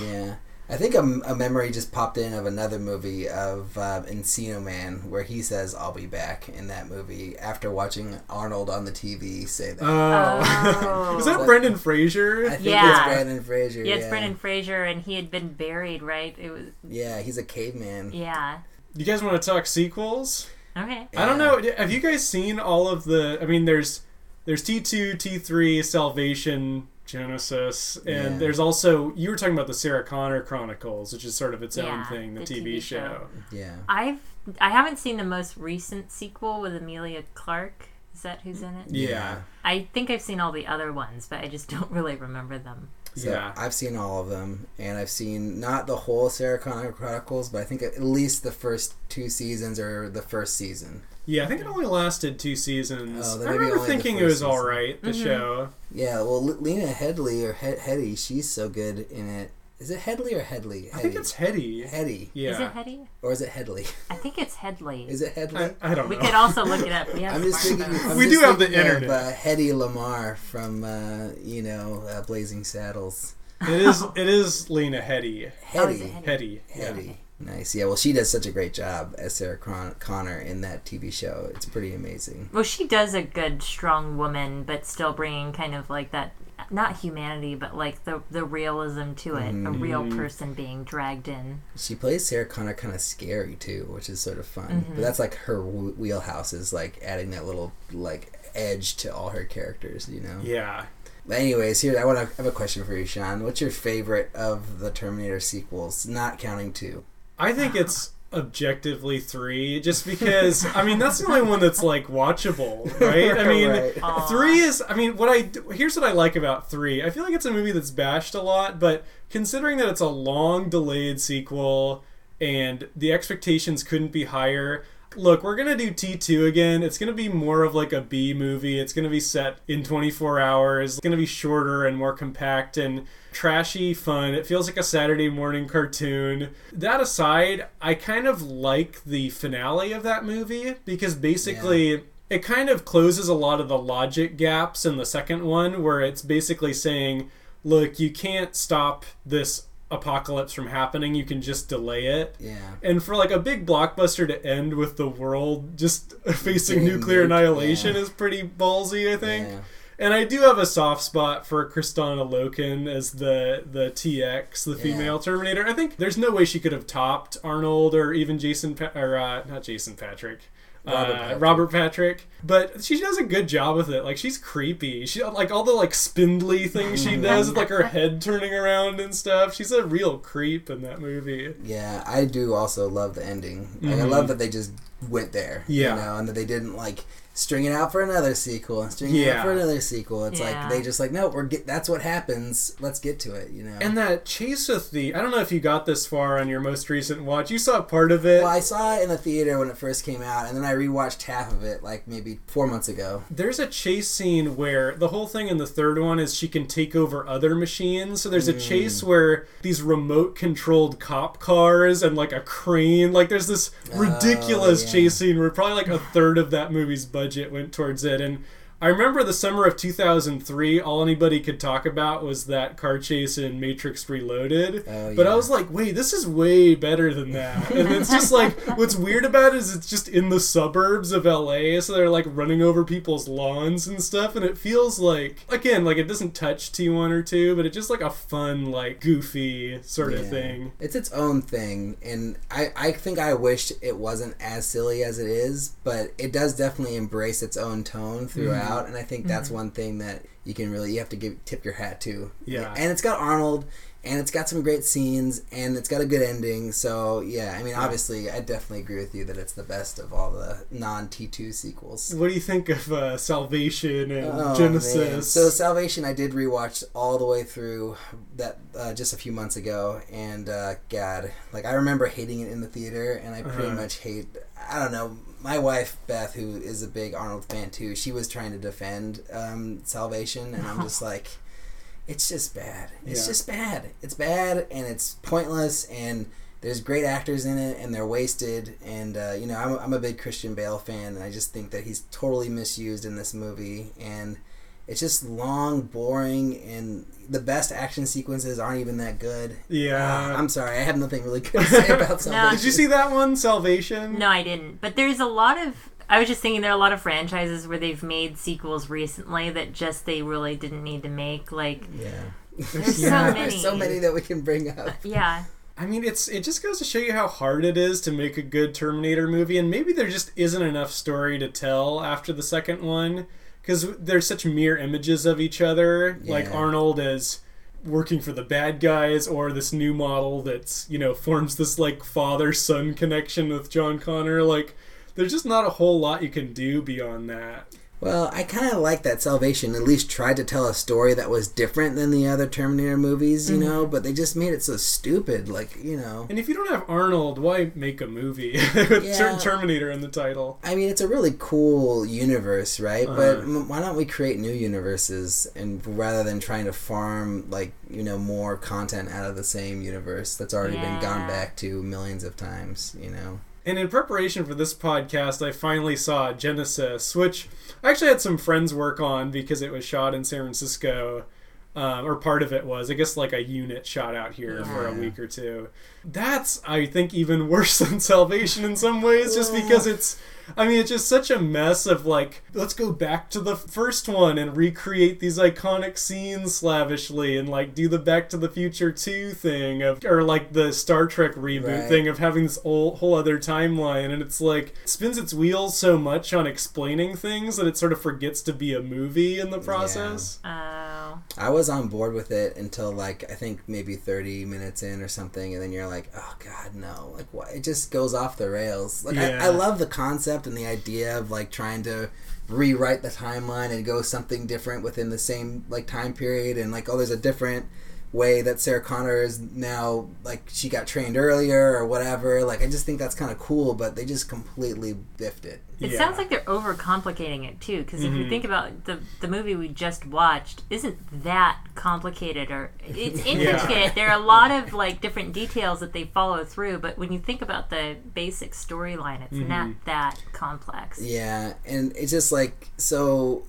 [SPEAKER 3] Yeah. I think a, a memory just popped in of another movie of uh, Encino Man where he says "I'll be back" in that movie after watching Arnold on the TV say that.
[SPEAKER 1] Oh.
[SPEAKER 2] Oh.
[SPEAKER 1] Is that Brendan Fraser?
[SPEAKER 3] I think
[SPEAKER 2] Yeah.
[SPEAKER 3] it's Brandon Fraser.
[SPEAKER 2] Yeah,
[SPEAKER 3] Yeah,
[SPEAKER 2] Brendan Fraser, and he had been buried, right? It was
[SPEAKER 3] Yeah, he's a caveman.
[SPEAKER 2] yeah.
[SPEAKER 1] You guys want to talk sequels?
[SPEAKER 2] Okay.
[SPEAKER 1] I don't know. Have you guys seen all of the? I mean, there's there's T two, T three, Salvation, Genesis, and
[SPEAKER 3] Yeah.
[SPEAKER 1] there's also you were talking about the Sarah Connor Chronicles, which is sort of its own thing, the,
[SPEAKER 2] the
[SPEAKER 1] TV,
[SPEAKER 2] TV
[SPEAKER 1] show.
[SPEAKER 2] show.
[SPEAKER 3] Yeah.
[SPEAKER 2] I've I haven't seen the most recent sequel with Emilia Clarke. Is that who's in it?
[SPEAKER 1] Yeah,
[SPEAKER 2] I think I've seen all the other ones, but I just don't really remember them.
[SPEAKER 3] So
[SPEAKER 1] yeah.
[SPEAKER 3] I've seen all of them, and I've seen not the whole Sarah Connor Chronicles, but I think at least the first two seasons or the first season.
[SPEAKER 1] Yeah, I think it only lasted two seasons.
[SPEAKER 3] Oh,
[SPEAKER 1] I remember
[SPEAKER 3] only the
[SPEAKER 1] thinking it was all
[SPEAKER 3] season.
[SPEAKER 1] right. The
[SPEAKER 2] Mhm.
[SPEAKER 1] show.
[SPEAKER 3] Yeah, well, L- Lena Headley or he- Hetty, she's so good in it. Is it Headley or Headley?
[SPEAKER 1] I think it's Hetty.
[SPEAKER 3] Hetty,
[SPEAKER 1] Yeah.
[SPEAKER 2] Is it Hetty?
[SPEAKER 3] or is it Headley?
[SPEAKER 2] I think it's Headley.
[SPEAKER 3] Is it Headley?
[SPEAKER 1] I, I don't
[SPEAKER 2] we
[SPEAKER 1] know.
[SPEAKER 2] could also look it up. We have
[SPEAKER 3] I'm just thinking. I'm
[SPEAKER 1] We
[SPEAKER 3] just
[SPEAKER 1] do have the
[SPEAKER 3] thinking
[SPEAKER 1] internet.
[SPEAKER 3] Of, uh, Hetty Lamar from uh, you know uh, Blazing Saddles.
[SPEAKER 1] it is. It is Lena Hetty.
[SPEAKER 2] Oh, is
[SPEAKER 3] Hetty.
[SPEAKER 2] it Hetty?
[SPEAKER 1] Hetty. Yeah.
[SPEAKER 3] Hetty. Nice. Yeah. Well, she does such a great job as Sarah Con- Connor in that TV show. It's pretty amazing.
[SPEAKER 2] Well, she does a good, strong woman, but still bringing kind of like that not humanity, but like the the realism to it, a real
[SPEAKER 1] Mm-hmm.
[SPEAKER 2] person being dragged in.
[SPEAKER 3] She plays Sarah Connor kind of scary too, which is sort of fun.
[SPEAKER 2] Mm-hmm.
[SPEAKER 3] But that's like her w- wheelhouse is like adding that little like edge to all her characters, you know.
[SPEAKER 1] Yeah.
[SPEAKER 3] But anyways, here I want to have a question for you, Sean. What's your favorite of the Terminator sequels, not counting two?
[SPEAKER 1] I think it's objectively three, just because I mean that's the only one that's like watchable, right? I mean,
[SPEAKER 3] Right.
[SPEAKER 1] Three is. I mean, what I here's what I like about three. I feel like it's a movie that's bashed a lot, but considering that it's a long delayed sequel and the expectations couldn't be higher. Look, we're gonna do T2 again. It's gonna be more of like a B movie. It's gonna be set in 24 hours. It's gonna be shorter and more compact and trashy fun. It feels like a Saturday morning cartoon. That aside, I kind of like the finale of that movie because basically it kind of closes a lot of the logic gaps in the second one where it's basically saying, look, you can't stop this apocalypse from happening. You can just delay it.
[SPEAKER 3] Yeah.
[SPEAKER 1] And for like a big blockbuster to end with the world just facing
[SPEAKER 3] Getting
[SPEAKER 1] nuclear
[SPEAKER 3] nuked,
[SPEAKER 1] annihilation
[SPEAKER 3] yeah.
[SPEAKER 1] is pretty ballsy, I think.
[SPEAKER 3] Yeah.
[SPEAKER 1] And I do have a soft spot for Kristanna Loken as the the TX, the
[SPEAKER 3] Yeah.
[SPEAKER 1] female Terminator. I think there's no way she could have topped Arnold or even Jason pa- or uh, not Jason Patric.
[SPEAKER 3] Robert
[SPEAKER 1] uh,
[SPEAKER 3] Patrick.
[SPEAKER 1] Robert Patrick, but she does a good job with it. Like she's creepy. She like all the like spindly things she does, with, like her head turning around and stuff. She's a real creep in that movie.
[SPEAKER 3] Yeah, I do also love the ending. Like, I
[SPEAKER 1] Mhm.
[SPEAKER 3] love that they just went there.
[SPEAKER 1] Yeah.
[SPEAKER 3] You know, and that they didn't like string it out for another sequel and string it
[SPEAKER 1] Yeah.
[SPEAKER 3] out for another sequel. It's
[SPEAKER 2] Yeah.
[SPEAKER 3] like they just like, no, we're get that's what happens. Let's get to it, you know.
[SPEAKER 1] And that chase with the I don't know if you got this far on your most recent watch. You saw part of it.
[SPEAKER 3] well, I saw it in the theater when it first came out, and then I rewatched half of it like maybe four months ago.
[SPEAKER 1] There's a chase scene where the whole thing in the third one is she can take over other machines. So there's a mm. chase where these remote controlled cop cars and like a crane, like there's this oh, ridiculous
[SPEAKER 3] yeah.
[SPEAKER 1] chase scene where probably like a third of that movie's budget went towards it. And I remember the summer of 2003, all anybody could talk about was that car chase in Matrix Reloaded.
[SPEAKER 3] Oh, yeah.
[SPEAKER 1] But I was like, wait, this is way better than that. And it's just like, what's weird about it is it's just in the suburbs of LA, so they're like running over people's lawns and stuff, and it feels like, again, like it doesn't touch T1 or 2, but it's just like a fun, like goofy sort of
[SPEAKER 3] Yeah.
[SPEAKER 1] thing.
[SPEAKER 3] It's its own thing, and I, I think I wished it wasn't as silly as it is, but it does definitely embrace its own tone throughout, and I think that's mm-hmm. one thing that you can really you have to give tip your hat to.
[SPEAKER 1] Yeah.
[SPEAKER 3] and it's got Arnold, and it's got some great scenes, and it's got a good ending. So yeah, I mean, obviously, I definitely agree with you that it's the best of all the non T two sequels.
[SPEAKER 1] What do you think of uh, Salvation and
[SPEAKER 3] Oh, man.
[SPEAKER 1] Genesis?
[SPEAKER 3] So Salvation, I did rewatch all the way through that uh, just a few months ago, and uh, God, like I remember hating it in the theater, and I pretty
[SPEAKER 1] Uh-huh.
[SPEAKER 3] much hate. I don't know. My wife Beth, who is a big Arnold fan too, she was trying to defend um, Salvation, and I'm just like, it's just bad. It's
[SPEAKER 1] Yeah.
[SPEAKER 3] just bad. It's bad, and it's pointless, and there's great actors in it, and they're wasted. And uh, you know, I'm, a- I'm a big Christian Bale fan, and I just think that he's totally misused in this movie, and it's just long, boring, and the best action sequences aren't even that good.
[SPEAKER 1] yeah.
[SPEAKER 3] Ah, I'm sorry, I have nothing really good to say about Salvation.
[SPEAKER 1] Did you see that one, Salvation?
[SPEAKER 2] No, I didn't. But there's a lot of. I was just thinking there are a lot of franchises where they've made sequels recently that just they really didn't need to make. Like,
[SPEAKER 3] Yeah.
[SPEAKER 2] there's so many.
[SPEAKER 3] There's so many that we can bring up.
[SPEAKER 2] Uh, yeah.
[SPEAKER 1] I mean, it's it just goes to show you how hard it is to make a good Terminator movie, and maybe there just isn't enough story to tell after the second one because there's such mirror images of each other, like Arnold as working for the bad guys, or this new model that's you know forms this like father son connection with John Connor. Like, there's just not a whole lot you can do beyond that.
[SPEAKER 3] Well, I kind of like that Salvation at least tried to tell a story that was different than the other Terminator movies, you know, but they just made it so stupid. Like, you know.
[SPEAKER 1] And if you don't have Arnold, why make a movie with
[SPEAKER 3] Yeah.
[SPEAKER 1] Terminator in the title?
[SPEAKER 3] I mean, it's a really cool universe, right? But
[SPEAKER 1] Uh-huh.
[SPEAKER 3] m- why don't we create new universes and rather than trying to farm like you know more content out of the same universe that's already been gone back to millions of times, you know?
[SPEAKER 1] And in preparation for this podcast, I finally saw Genesis, which I actually had some friends work on because it was shot in San Francisco. Um, or part of it was, I guess, like a unit shot out here for a week or two. That's, I think, even worse than Salvation in some ways, just because it's, I mean, it's just such a mess of like, let's go back to the first one and recreate these iconic scenes slavishly and like do the Back to the Future 2 thing of, or like the Star Trek reboot
[SPEAKER 3] Right.
[SPEAKER 1] thing of having this whole, whole other timeline. And it's like, it spins its wheels so much on explaining things that it sort of forgets to be a movie in the process.
[SPEAKER 2] Oh.
[SPEAKER 3] I was on board with it until like I think maybe 30 minutes in or something, and then you're like, oh god, no! Like, why? It just goes off the rails. Like,
[SPEAKER 1] Yeah.
[SPEAKER 3] I, I love the concept and the idea of like trying to rewrite the timeline and go something different within the same like time period, and like, oh, there's a different way that Sarah Connor is now like she got trained earlier or whatever. Like, I just think that's kind of cool, but they just completely biffed it.
[SPEAKER 2] It
[SPEAKER 1] Yeah.
[SPEAKER 2] sounds like they're overcomplicating it too, because if you mm-hmm. think about the the movie we just watched, isn't that complicated or it's intricate. There are a lot of like different details that they follow through, but when you think about the basic storyline, it's not mm-hmm. that complex.
[SPEAKER 3] Yeah, and it's just like so.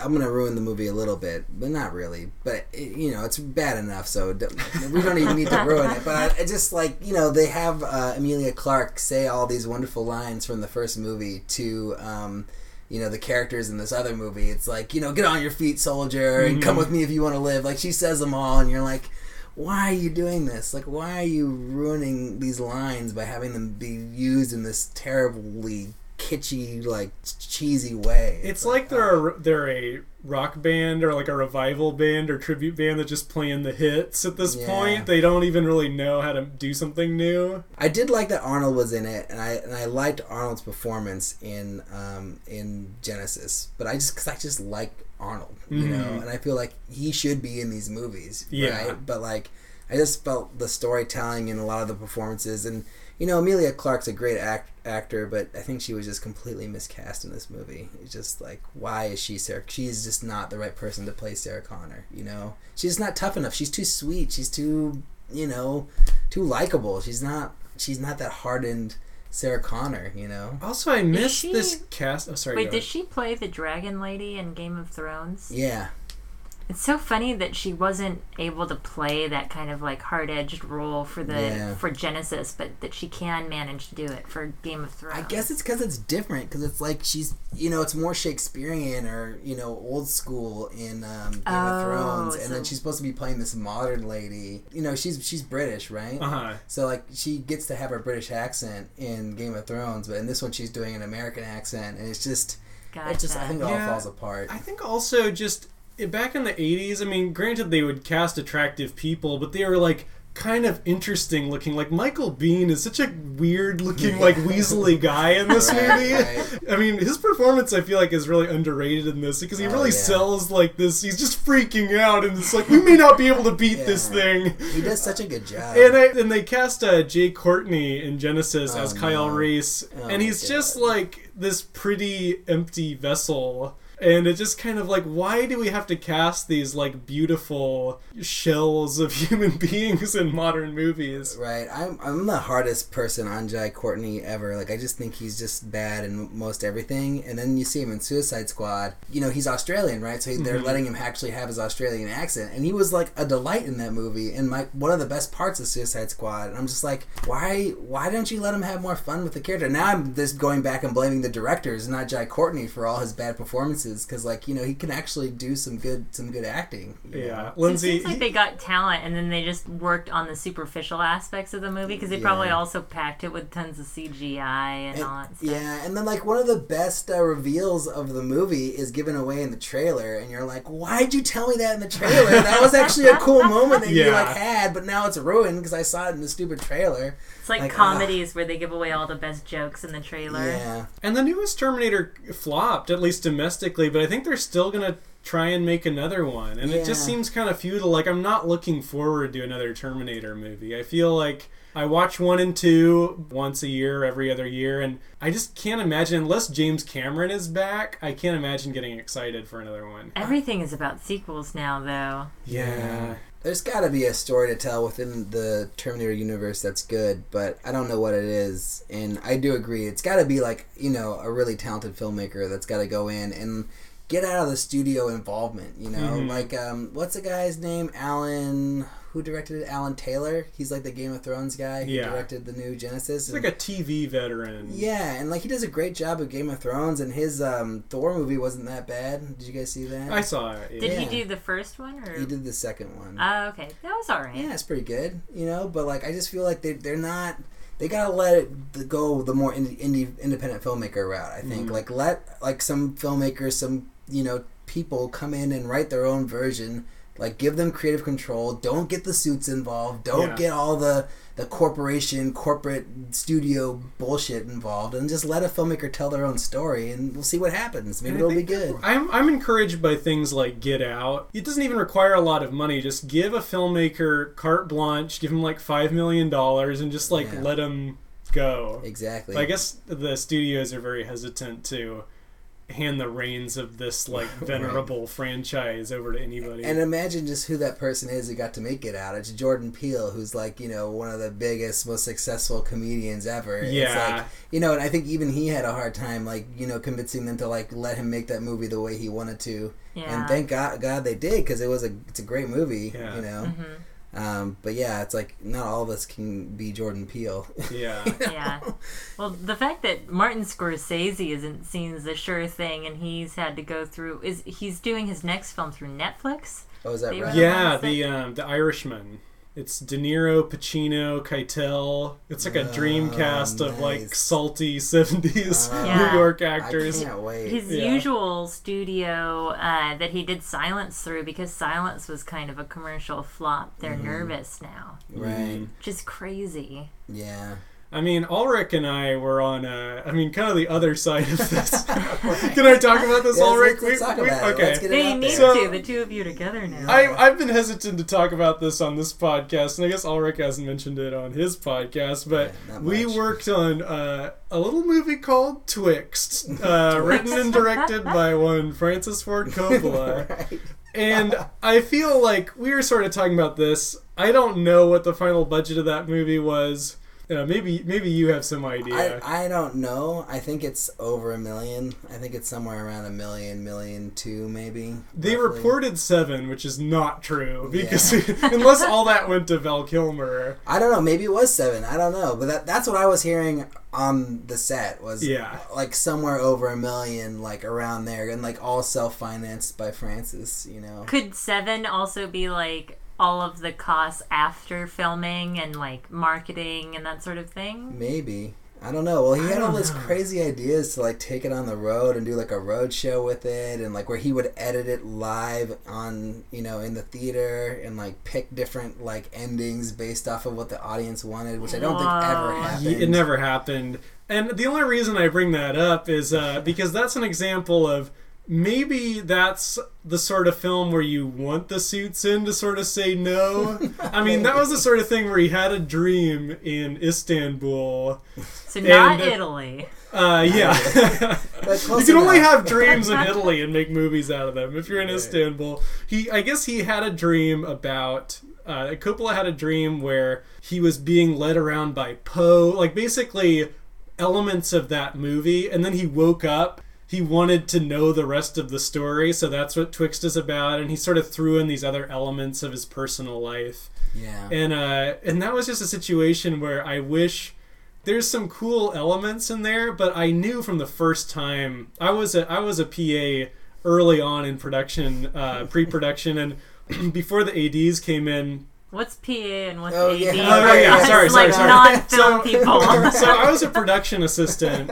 [SPEAKER 3] I'm gonna ruin the movie a little bit, but not really. But it, you know, it's bad enough, so don't- we don't even need to ruin it. But I, I just like you know, they have uh, Emilia Clarke say all these wonderful lines from the first movie to. Um, you know the characters in this other movie. It's like you know, get on your feet, soldier, and come with me if you want to live. Like she says them all, and you're like, why are you doing this? Like, why are you ruining these lines by having them be used in this terribly kitschy, like cheesy way?
[SPEAKER 1] It's like they're a, they're a rock band or like a revival band or tribute band that just playing the hits at this
[SPEAKER 3] Yeah.
[SPEAKER 1] point. They don't even really know how to do something new.
[SPEAKER 3] I did like that Arnold was in it, and I and I liked Arnold's performance in um, in Genesis. But I just because I just like Arnold, you know, and I feel like he should be in these movies,
[SPEAKER 1] Yeah.
[SPEAKER 3] right? But like, I just felt the storytelling and a lot of the performances, and you know, Emilia Clarke's a great act, actor, but I think she was just completely miscast in this movie. It's just like, why is she Sarah? She's just not the right person to play Sarah Connor. You know, she's not tough enough. She's too sweet. She's too, you know, too likable. She's not. She's not that hardened Sarah Connor. You know.
[SPEAKER 1] Also, I missed
[SPEAKER 2] she-
[SPEAKER 1] this cast. Oh, sorry.
[SPEAKER 2] Wait, did
[SPEAKER 1] ahead.
[SPEAKER 2] she play the dragon lady in Game of Thrones?
[SPEAKER 3] Yeah.
[SPEAKER 2] It's so funny that she wasn't able to play that kind of like hard edged role for the
[SPEAKER 3] Yeah.
[SPEAKER 2] for Genesis, but that she can manage to do it for Game of Thrones.
[SPEAKER 3] I guess it's because it's different. Because it's like she's, you know, it's more Shakespearean or you know old school in um, Game of
[SPEAKER 2] Oh,
[SPEAKER 3] Thrones, and
[SPEAKER 2] so-
[SPEAKER 3] then she's supposed to be playing this modern lady. You know, she's she's British, right?
[SPEAKER 1] Uh-huh.
[SPEAKER 3] So like she gets to have her British accent in Game of Thrones, but in this one she's doing an American accent, and it's just
[SPEAKER 2] Gotcha.
[SPEAKER 3] it just I think it all
[SPEAKER 1] Yeah.
[SPEAKER 3] falls apart.
[SPEAKER 1] I think also just back in the 80s, I mean, granted they would cast attractive people, but they were like kind of interesting looking. Like Michael Biehn is such a weird looking, like weaselly guy in this
[SPEAKER 3] Right,
[SPEAKER 1] movie.
[SPEAKER 3] right.
[SPEAKER 1] I mean, his performance I feel like is really underrated in this because he
[SPEAKER 3] Oh,
[SPEAKER 1] really
[SPEAKER 3] yeah.
[SPEAKER 1] sells like this. He's just freaking out, and it's like we may not be able to beat this thing.
[SPEAKER 3] he does such a good job.
[SPEAKER 1] And, I, and they cast uh, Jai Courtney in Genesis
[SPEAKER 3] Oh,
[SPEAKER 1] as Kyle
[SPEAKER 3] no.
[SPEAKER 1] Reese,
[SPEAKER 3] Oh,
[SPEAKER 1] and he's just like this pretty empty vessel. And it just kind of like, why do we have to cast these like beautiful shells of human beings in modern movies?
[SPEAKER 3] Right, I'm I'm the hardest person on Jai Courtney ever. Like I just think he's just bad in most everything. And then you see him in Suicide Squad. You know he's Australian, right? So they're
[SPEAKER 1] Mm-hmm.
[SPEAKER 3] letting him actually have his Australian accent, and he was like a delight in that movie. And my one of the best parts of Suicide Squad. And I'm just like, why why don't you let him have more fun with the character? Now I'm just going back and blaming the directors, not Jai Courtney, for all his bad performances. Because like you know he can actually do some good some good acting. you know?
[SPEAKER 1] Yeah,
[SPEAKER 2] it
[SPEAKER 1] Lindsay.
[SPEAKER 2] seems like they got talent and then they just worked on the superficial aspects of the movie because they probably also packed it with tons of CGI and, all that stuff.
[SPEAKER 3] Yeah, and then like one of the best uh, reveals of the movie is given away in the trailer, and you're like, "Why'd you tell me that in the trailer? that was actually a cool moment that you like had, but now it's ruined because I saw it in the stupid trailer."
[SPEAKER 2] It's like,
[SPEAKER 3] Like, uh,
[SPEAKER 2] comedies where they give away all the best jokes in the trailer.
[SPEAKER 3] Yeah,
[SPEAKER 1] and the newest Terminator flopped, at least domestically, but I think they're still gonna try and make another one. And it just seems kind of futile. Like I'm not looking forward to another Terminator movie. I feel like I watch one and two once a year, every other year, and I just can't imagine unless James Cameron is back. I can't imagine getting excited for another one.
[SPEAKER 2] Everything is about sequels now, though.
[SPEAKER 1] Yeah.
[SPEAKER 3] There's got to be a story to tell within the Terminator universe that's good, but I don't know what it is. And I do agree, it's got to be like you know a really talented filmmaker that's got to go in and get out of the studio involvement. You know,
[SPEAKER 1] Mhm.
[SPEAKER 3] like um, what's the guy's name? Alan. Who directed it? Alan Taylor. He's like the Game of Thrones guy. Who
[SPEAKER 1] Yeah.
[SPEAKER 3] directed the new Genesis.
[SPEAKER 1] He's like a TV veteran.
[SPEAKER 3] yeah, and like he does a great job of Game of Thrones, and his um, Thor movie wasn't that bad. Did you guys see that?
[SPEAKER 1] I saw it.
[SPEAKER 2] Did
[SPEAKER 1] Yeah.
[SPEAKER 2] he do the first one or?
[SPEAKER 3] he did the second one.
[SPEAKER 2] Oh, okay. That was alright.
[SPEAKER 3] Yeah, it's pretty good, you know. But like, I just feel like they they're not. They gotta let it go the more indie, indie independent filmmaker route. I think
[SPEAKER 1] Mhm.
[SPEAKER 3] like let like some filmmakers, some you know people come in and write their own version. Like give them creative control. Don't get the suits involved. Don't
[SPEAKER 1] Yeah.
[SPEAKER 3] get all the the corporation, corporate studio bullshit involved, and just let a filmmaker tell their own story, and we'll see what happens. Maybe it'll be good.
[SPEAKER 1] I'm I'm encouraged by things like Get Out. It doesn't even require a lot of money. Just give a filmmaker carte blanche, give him like five million dollars, and just like
[SPEAKER 3] Yeah.
[SPEAKER 1] let him go.
[SPEAKER 3] Exactly.
[SPEAKER 1] I guess the studios are very hesitant to hand the reins of this like venerable franchise over to anybody.
[SPEAKER 3] And imagine just who that person is who got to make it out. It's Jordan Peele, who's like, you know, one of the biggest, most successful comedians ever. It's
[SPEAKER 1] Yeah.
[SPEAKER 3] like, you know, and I think even he had a hard time, like, you know, convincing them to, like, let him make that movie the way he wanted to.
[SPEAKER 2] Yeah.
[SPEAKER 3] And thank God, God they did, because it was a, it's a great movie,
[SPEAKER 1] Yeah.
[SPEAKER 3] you know.
[SPEAKER 2] Mhm.
[SPEAKER 3] Um, but yeah, it's like, not all of us can be Jordan Peele.
[SPEAKER 1] yeah.
[SPEAKER 2] Yeah. Well, the fact that Martin Scorsese isn't seen as a sure thing, and he's had to go through is he's doing his next film through Netflix.
[SPEAKER 3] oh, is that
[SPEAKER 2] They
[SPEAKER 3] right?
[SPEAKER 1] Yeah, the um, the Irishman. It's De Niro, Pacino, Keitel. It's like a dream
[SPEAKER 3] Oh,
[SPEAKER 1] cast of like salty seventies
[SPEAKER 3] Oh.
[SPEAKER 2] Yeah.
[SPEAKER 1] New York
[SPEAKER 3] I
[SPEAKER 1] actors.
[SPEAKER 3] can't wait.
[SPEAKER 2] His
[SPEAKER 1] Yeah.
[SPEAKER 2] usual studio uh, that he did Silence through because Silence was kind of a commercial flop. They're
[SPEAKER 3] Mm-hmm.
[SPEAKER 2] nervous now,
[SPEAKER 3] right.
[SPEAKER 2] which is crazy.
[SPEAKER 3] Yeah.
[SPEAKER 1] I mean, Ulrich and I were on. Uh, I mean, kind of the other side of this. Can I talk about this,
[SPEAKER 3] Yes,
[SPEAKER 1] Ulrich?
[SPEAKER 3] let's, let's talk
[SPEAKER 1] We- we-
[SPEAKER 3] it.
[SPEAKER 1] okay.
[SPEAKER 3] Let's get it
[SPEAKER 2] They
[SPEAKER 3] out
[SPEAKER 2] need
[SPEAKER 3] there.
[SPEAKER 1] So-
[SPEAKER 2] to, the two of you together now.
[SPEAKER 1] I, I've been hesitant to talk about this on this podcast, and I guess Ulrich hasn't mentioned it on his podcast, but
[SPEAKER 3] Yeah,
[SPEAKER 1] we worked on uh, a little movie called Twixt, uh, written and directed by one Francis Ford Coppola.
[SPEAKER 3] right.
[SPEAKER 1] And I feel like we were sort of talking about this. I don't know what the final budget of that movie was. Uh, maybe maybe you have some idea.
[SPEAKER 3] I, I don't know. I think it's over a million. I think it's somewhere around a million, million two, maybe.
[SPEAKER 1] they
[SPEAKER 3] roughly.
[SPEAKER 1] reported seven, which is not true because
[SPEAKER 3] Yeah.
[SPEAKER 1] unless all that went to Val Kilmer.
[SPEAKER 3] I don't know. Maybe it was seven. I don't know. But that, that's what I was hearing on the set was
[SPEAKER 1] Yeah.
[SPEAKER 3] like somewhere over a million, like around there, and like all self financed by Francis. You know.
[SPEAKER 2] Could Seven also be like all of the costs after filming and like marketing and that sort of thing?
[SPEAKER 3] Maybe. I don't know. Well, he had all
[SPEAKER 1] don't
[SPEAKER 3] this
[SPEAKER 1] know.
[SPEAKER 3] crazy ideas to like take it on the road and do like a road show with it, and like where he would edit it live on, you know, in the theater, and like pick different like endings based off of what the audience wanted, which I don't think ever happened.
[SPEAKER 1] It never happened. And the only reason I bring that up is uh, because that's an example of maybe that's the sort of film where you want the suits in to sort of say no. I mean, that was the sort of thing where he had a dream in Istanbul.
[SPEAKER 2] So not
[SPEAKER 1] And-
[SPEAKER 2] Italy.
[SPEAKER 1] Uh, yeah.
[SPEAKER 3] But
[SPEAKER 1] you
[SPEAKER 3] close
[SPEAKER 1] can only have dreams in Italy and make movies out of them. If you're in
[SPEAKER 3] Right.
[SPEAKER 1] Istanbul, he I guess he had a dream about. Uh, Coppola had a dream where he was being led around by Poe, like basically elements of that movie, and then he woke up. He wanted to know the rest of the story, so that's what Twixt is about, and he sort of threw in these other elements of his personal life
[SPEAKER 3] Yeah.
[SPEAKER 1] and uh and that was just a situation where I wish there's some cool elements in there, but I knew from the first time I was a I was a PA early on in production, uh, pre-production, and before the ads came in.
[SPEAKER 2] What's PA and what's
[SPEAKER 3] Oh,
[SPEAKER 2] AD?
[SPEAKER 3] yeah.
[SPEAKER 1] Oh, yeah,
[SPEAKER 2] It's
[SPEAKER 1] sorry, sorry,
[SPEAKER 2] like
[SPEAKER 1] sorry.
[SPEAKER 2] non-film
[SPEAKER 1] So-
[SPEAKER 2] people.
[SPEAKER 1] so I was a production assistant,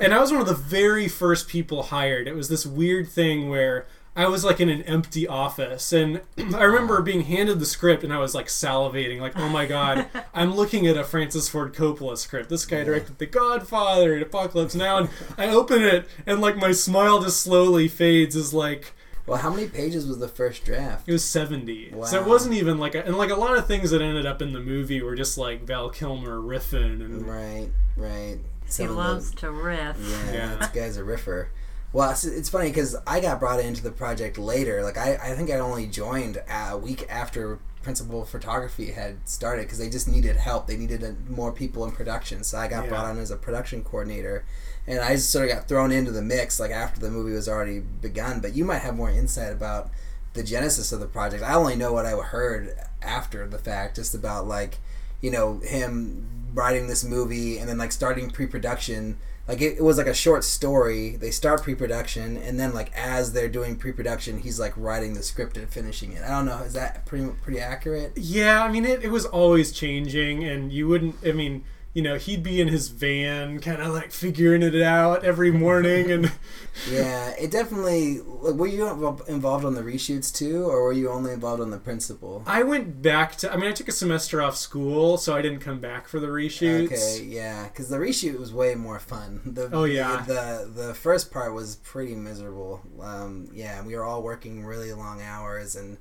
[SPEAKER 1] and I was one of the very first people hired. It was this weird thing where I was like in an empty office, and I remember being handed the script, and I was like salivating, like, "Oh my god, I'm looking at a Francis Ford Coppola script. This guy directed The Godfather and Apocalypse Now." And I open it, and like my smile just slowly fades. As like
[SPEAKER 3] Well, how many pages was the first draft?
[SPEAKER 1] it was 70. Wow. So it wasn't even like, a, and like a lot of things that ended up in the movie were just like Val Kilmer riffing and
[SPEAKER 3] Right, right.
[SPEAKER 2] he
[SPEAKER 3] Some of the-
[SPEAKER 2] loves to riff.
[SPEAKER 3] Yeah,
[SPEAKER 1] Yeah.
[SPEAKER 3] this guy's a riffer. Well, it's, it's funny because I got brought into the project later. Like I, I think I only joined a week after principal photography had started because they just needed help. They needed a, more people in production, so I got
[SPEAKER 1] Yeah.
[SPEAKER 3] brought on as a production coordinator, and I just sort of got thrown into the mix like after the movie was already begun. But you might have more insight about the genesis of the project. I only know what I heard after the fact, just about like you know him writing this movie and then like starting pre-production like it, it was like a short story they start pre-production and then like as they're doing pre-production he's like writing the script and finishing it i don't know is that pretty pretty accurate
[SPEAKER 1] Yeah, I mean, it, it was always changing, and you wouldn't, I mean, you know, he'd be in his van, kind of like figuring it out every morning, and
[SPEAKER 3] yeah it definitely like were you involved on the reshoots too or were you only involved on the principal
[SPEAKER 1] I went back to, I mean, I took a semester off school, so I didn't come back for the reshoots.
[SPEAKER 3] Okay, yeah, because the reshoot was way more fun. The,
[SPEAKER 1] Oh, yeah.
[SPEAKER 3] the the first part was pretty miserable. Um, yeah, we were all working really long hours, and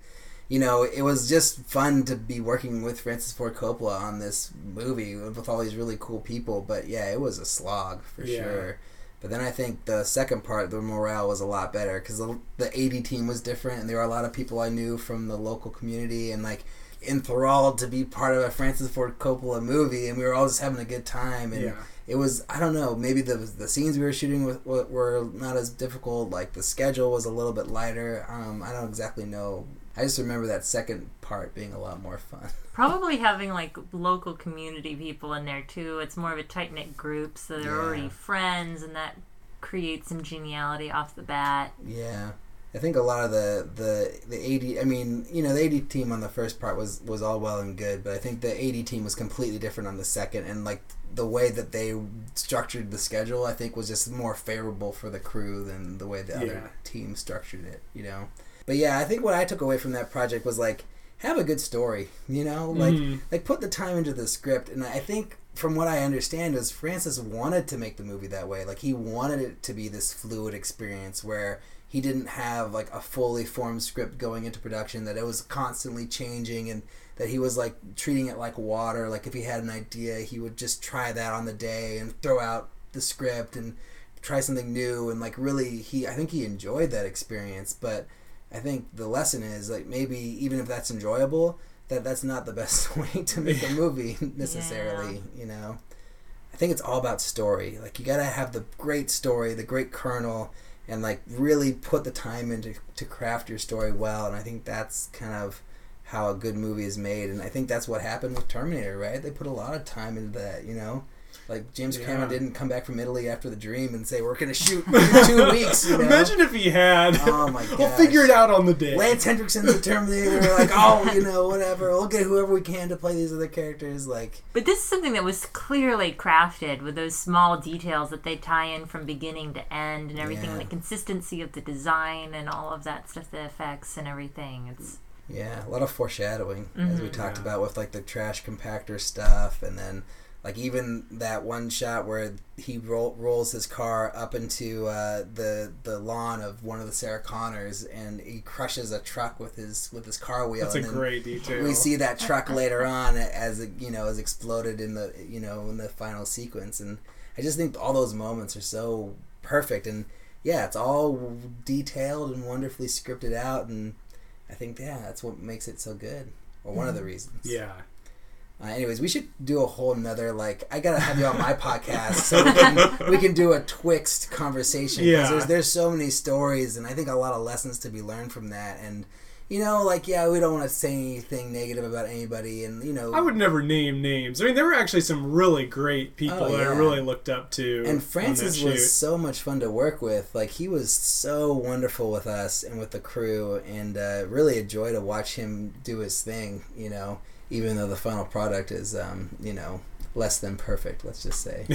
[SPEAKER 3] you know it was just fun to be working with Francis Ford Coppola on this movie with all these really cool people. But yeah, it was a slog for
[SPEAKER 1] Yeah.
[SPEAKER 3] sure. But then I think the second part, the morale was a lot better because the, the AD team was different, and there were a lot of people I knew from the local community, and like enthralled to be part of a Francis Ford Coppola movie, and we were all just having a good time. And
[SPEAKER 1] Yeah.
[SPEAKER 3] it was I don't know, maybe the the scenes we were shooting were, were- were not as difficult. Like the schedule was a little bit lighter. Um, I don't exactly know. I just remember that second part being a lot more fun.
[SPEAKER 2] Probably having like local community people in there too. It's more of a tight knit group, so they're
[SPEAKER 3] Yeah.
[SPEAKER 2] already friends, and that creates some geniality off the bat.
[SPEAKER 3] Yeah. I think a lot of the, the the AD I mean, you know, the AD team on the first part was was all well and good, but I think the AD team was completely different on the second and like the way that they structured the schedule I think was just more favorable for the crew than the way the
[SPEAKER 1] Yeah.
[SPEAKER 3] other team structured it, you know. But yeah, I think what I took away from that project was like have a good story, you know? Like
[SPEAKER 1] Mhm.
[SPEAKER 3] like put the time into the script and I think from what I understand is Francis wanted to make the movie that way. Like he wanted it to be this fluid experience where he didn't have like a fully formed script going into production that it was constantly changing and that he was like treating it like water like if he had an idea he would just try that on the day and throw out the script and try something new and like really he I think he enjoyed that experience but I think the lesson is like maybe even if that's enjoyable that that's not the best way to make a movie necessarily you know? I think it's all about story. Like you got to have the great story the great kernel and like really put the time into to craft your story well and I think that's kind of how a good movie is made and I think that's what happened with Terminator right? They put a lot of time into that you know like James
[SPEAKER 1] Yeah.
[SPEAKER 3] Cameron didn't come back from Italy after the dream and say we're gonna shoot in two weeks you know
[SPEAKER 1] Imagine if he had.
[SPEAKER 3] Oh my
[SPEAKER 1] god.
[SPEAKER 3] we'll
[SPEAKER 1] figure it out on the day.
[SPEAKER 3] Lance Henriksen's the Terminator we're like oh you know whatever we'll get whoever we can to play these other characters like
[SPEAKER 2] But this is something that was clearly crafted with those small details that they tie in from beginning to end and everything,
[SPEAKER 3] Yeah.
[SPEAKER 2] the consistency of the design and all of that stuff, the effects and everything. It's
[SPEAKER 3] Yeah, a lot of foreshadowing as we
[SPEAKER 2] Mhm.
[SPEAKER 3] talked
[SPEAKER 1] Yeah.
[SPEAKER 3] about with like the trash compactor stuff, and then like even that one shot where he roll, rolls his car up into uh, the the lawn of one of the Sarah Connors, and he crushes a truck with his with his car wheel.
[SPEAKER 1] That's a
[SPEAKER 3] and then
[SPEAKER 1] great detail.
[SPEAKER 3] We see that truck later on as it you know is exploded in the you know in the final sequence, and I just think all those moments are so perfect, and yeah, it's all detailed and wonderfully scripted out, and I think yeah, that's what makes it so good, or one of the reasons.
[SPEAKER 1] Yeah.
[SPEAKER 3] Uh, anyways, we should do a whole nother like I gotta have you on my podcast so we can we can do a twixt conversation.
[SPEAKER 1] Yeah.
[SPEAKER 3] There's there's so many stories and I think a lot of lessons to be learned from that. And you know, like yeah, we don't want to say anything negative about anybody, and you know,
[SPEAKER 1] I would never name names. I mean, there were actually some really great people
[SPEAKER 3] Oh,
[SPEAKER 1] that I really looked up to.
[SPEAKER 3] And Francis was so much fun to work with. Like he was so wonderful with us and with the crew, and uh, really a joy to watch him do his thing. You know, even though the final product is, um, you know, less than perfect. Let's just say.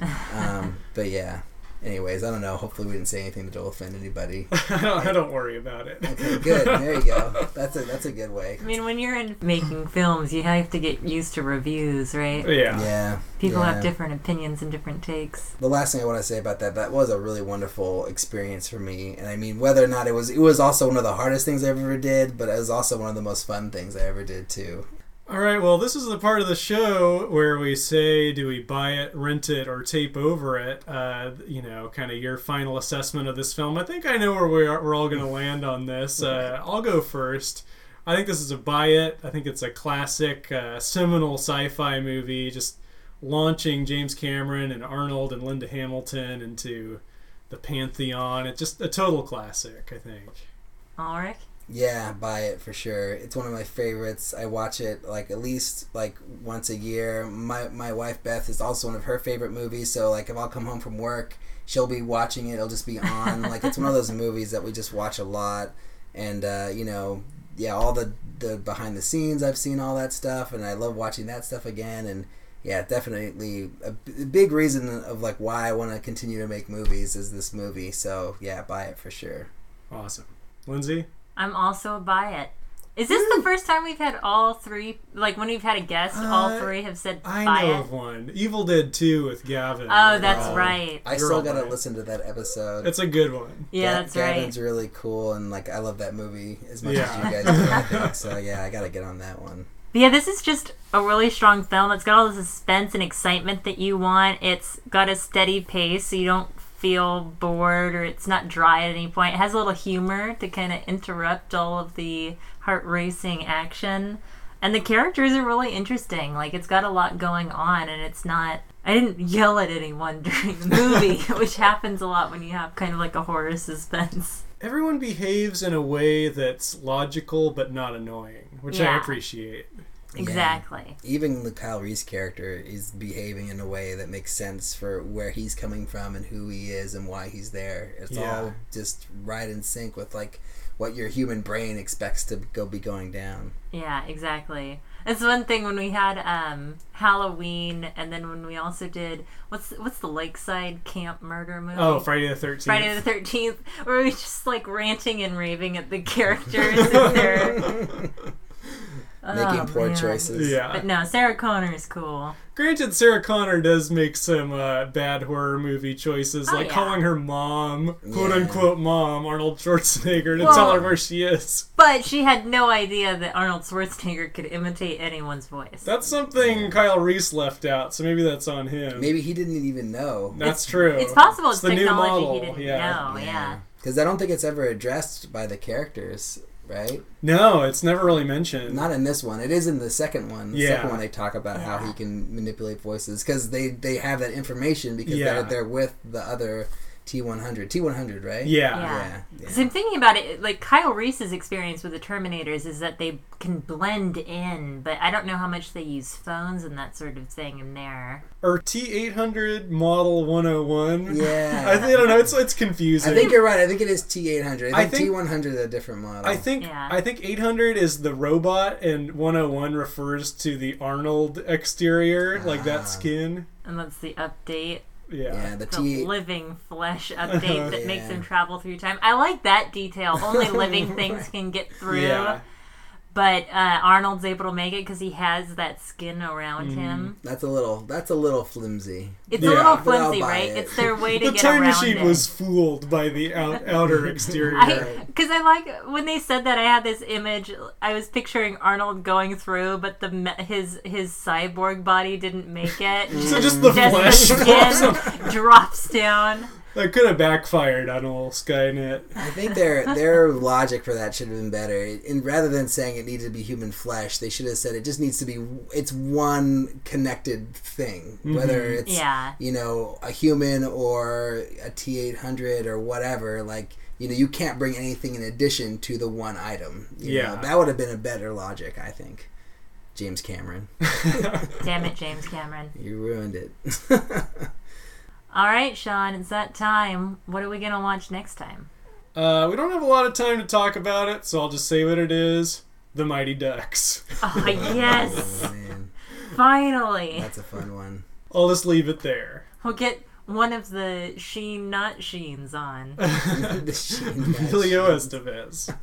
[SPEAKER 3] um, but yeah. Anyways, I don't know. Hopefully, we didn't say anything that'll offend anybody.
[SPEAKER 1] I, don't, I don't worry about it.
[SPEAKER 3] Okay, good. There you go. That's a that's a good way.
[SPEAKER 2] I mean, when you're in making films, you have to get used to reviews, right?
[SPEAKER 1] yeah.
[SPEAKER 3] Yeah.
[SPEAKER 2] People
[SPEAKER 3] yeah.
[SPEAKER 2] have different opinions and different takes.
[SPEAKER 3] the last thing I want to say about that, that was a really wonderful experience for me. And I mean, whether or not it was, it was also one of the hardest things I ever did, but it was also one of the most fun things I ever did too.
[SPEAKER 1] All right, well, this is the part of the show where we say, do we buy it, rent it, or tape over it? Uh, you know, kind of your final assessment of this film. I think I know where we are, we're all going to land on this. Uh, I'll go first. I think this is a buy it. I think it's a classic, uh, seminal sci fi movie, just launching James Cameron and Arnold and Linda Hamilton into the pantheon. It's just a total classic, I think.
[SPEAKER 2] Ulrich?
[SPEAKER 3] Yeah, buy it for sure. It's one of my favorites. I watch it like at least like once a year. My my wife Beth is also one of her favorite movies. So like if I'll come home from work, she'll be watching it. It'll just be on. like it's one of those movies that we just watch a lot. And uh, you know, yeah, all the the behind the scenes I've seen all that stuff, and I love watching that stuff again. And yeah, definitely a, b- big reason of like why I want to continue to make movies is this movie. So yeah, buy it for sure.
[SPEAKER 1] Awesome. Lindsay?
[SPEAKER 2] I'm also a buy it. Is this the first time we've had all three? Like when we've had a guest, all
[SPEAKER 1] Uh,
[SPEAKER 2] three have said
[SPEAKER 1] I
[SPEAKER 2] buy
[SPEAKER 1] know
[SPEAKER 2] it.
[SPEAKER 1] of one. Evil Dead 2 with Gavin.
[SPEAKER 2] Oh, that's
[SPEAKER 1] Oh,
[SPEAKER 2] right.
[SPEAKER 3] I
[SPEAKER 1] You're
[SPEAKER 3] still gotta
[SPEAKER 1] right.
[SPEAKER 3] listen to that episode.
[SPEAKER 1] It's a good one.
[SPEAKER 2] Yeah,
[SPEAKER 3] Ga-
[SPEAKER 2] that's right.
[SPEAKER 3] Gavin's really cool, and like I love that movie as much
[SPEAKER 1] Yeah.
[SPEAKER 3] as you guys do. I think so. Yeah, I gotta get on that one.
[SPEAKER 2] But yeah, this is just a really strong film. It's got all the suspense and excitement that you want. It's got a steady pace, so you don't feel bored or it's not dry at any point. It has a little humor to kind of interrupt all of the heart racing action. And the characters are really interesting. Like, it's got a lot going on, and it's not. I didn't yell at anyone during the movie, which happens a lot when you have kind of like a horror suspense.
[SPEAKER 1] Everyone behaves in a way that's logical but not annoying, which I appreciate.
[SPEAKER 2] Exactly.
[SPEAKER 3] Even the Kyle Reese character is behaving in a way that makes sense for where he's coming from and who he is and why he's there. It's
[SPEAKER 1] Yeah.
[SPEAKER 3] all just right in sync with like what your human brain expects to go be going down.
[SPEAKER 2] Yeah, exactly. That's one thing when we had um, Halloween, and then when we also did what's what's the Lakeside Camp Murder movie?
[SPEAKER 1] Oh, Friday the 13th.
[SPEAKER 2] Friday the Thirteenth, where we just like ranting and raving at the characters and their
[SPEAKER 3] Making
[SPEAKER 2] Oh,
[SPEAKER 3] poor
[SPEAKER 2] man.
[SPEAKER 3] choices.
[SPEAKER 1] Yeah.
[SPEAKER 2] But no, Sarah Connor is cool.
[SPEAKER 1] Granted, Sarah Connor does make some uh, bad horror movie choices,
[SPEAKER 2] Oh,
[SPEAKER 1] like
[SPEAKER 2] yeah.
[SPEAKER 1] calling her mom, quote
[SPEAKER 3] Yeah.
[SPEAKER 1] unquote mom, Arnold Schwarzenegger, to
[SPEAKER 2] Well-
[SPEAKER 1] tell her where she is.
[SPEAKER 2] But she had no idea that Arnold Schwarzenegger could imitate anyone's voice.
[SPEAKER 1] That's something Kyle Reese left out, so maybe that's on him.
[SPEAKER 3] Maybe he didn't even know.
[SPEAKER 1] That's true.
[SPEAKER 2] it's possible it's,
[SPEAKER 1] the new model.
[SPEAKER 2] he didn't
[SPEAKER 1] yeah.
[SPEAKER 2] know. Yeah.
[SPEAKER 3] Because I don't think it's ever addressed by the characters, right?
[SPEAKER 1] No, it's never really mentioned.
[SPEAKER 3] Not in this one. It is in the second one. The
[SPEAKER 1] Yeah.
[SPEAKER 3] second one they talk about how he can manipulate voices because they they have that information because
[SPEAKER 1] Yeah.
[SPEAKER 3] they're they're with the other T100. T100, right?
[SPEAKER 1] yeah.
[SPEAKER 2] Yeah.
[SPEAKER 3] Yeah.
[SPEAKER 2] Because I'm thinking about it, like Kyle Reese's experience with the Terminators is that they can blend in, but I don't know how much they use phones and that sort of thing in there.
[SPEAKER 1] Or T800 Model 101.
[SPEAKER 3] Yeah.
[SPEAKER 1] I, think, I don't know. It's it's confusing.
[SPEAKER 3] I think you're right. I think it is T800. I
[SPEAKER 1] I
[SPEAKER 3] think,
[SPEAKER 1] think-
[SPEAKER 3] T100 is a different model.
[SPEAKER 1] I think
[SPEAKER 2] Yeah.
[SPEAKER 1] I think 800 is the robot, and 101 refers to the Arnold exterior, like that
[SPEAKER 3] Ah.
[SPEAKER 1] skin.
[SPEAKER 2] And that's the update,
[SPEAKER 1] Yeah.
[SPEAKER 3] yeah, the
[SPEAKER 2] the
[SPEAKER 3] T.
[SPEAKER 2] living flesh update that makes
[SPEAKER 3] Yeah.
[SPEAKER 2] him travel through time. I like that detail. Only living things can get through.
[SPEAKER 1] Yeah.
[SPEAKER 2] But uh, Arnold's able to make it because he has that skin around
[SPEAKER 1] Mm-hmm.
[SPEAKER 2] him.
[SPEAKER 3] That's a little. That's a little flimsy.
[SPEAKER 2] It's
[SPEAKER 1] Yeah.
[SPEAKER 2] a little flimsy, right?
[SPEAKER 3] it.
[SPEAKER 2] It's their way to
[SPEAKER 1] The
[SPEAKER 2] get
[SPEAKER 1] time
[SPEAKER 2] around
[SPEAKER 1] machine
[SPEAKER 2] it.
[SPEAKER 1] was fooled by the out, outer exterior.
[SPEAKER 2] Because I like when they said that I had this image. I was picturing Arnold going through, but the his his cyborg body didn't make it.
[SPEAKER 1] so just the
[SPEAKER 2] Just
[SPEAKER 1] flesh
[SPEAKER 2] the skin drops down.
[SPEAKER 1] That could have backfired on old Skynet.
[SPEAKER 3] I think their their logic for that should have been better. And rather than saying it needed to be human flesh, they should have said it just needs to be. It's one connected thing, mm-hmm. whether it's
[SPEAKER 2] Yeah.
[SPEAKER 3] you know a human or a T eight hundred or whatever. Like you know, you can't bring anything in addition to the one item. You
[SPEAKER 1] Yeah.
[SPEAKER 3] know, that would have been a better logic, I think. James Cameron,
[SPEAKER 2] Damn it, James Cameron.
[SPEAKER 3] you ruined it.
[SPEAKER 2] All right, Sean, it's that time. What are we gonna watch next time?
[SPEAKER 1] Uh, we don't have a lot of time to talk about it, so I'll just say what it is. The Mighty Ducks.
[SPEAKER 2] Oh yes,
[SPEAKER 3] Oh,
[SPEAKER 2] finally.
[SPEAKER 3] that's a fun one.
[SPEAKER 1] I'll just leave it there.
[SPEAKER 2] We'll get one of the Sheen not Sheens on.
[SPEAKER 3] The Sheen
[SPEAKER 1] Emilio
[SPEAKER 3] Nash.
[SPEAKER 1] Estevez.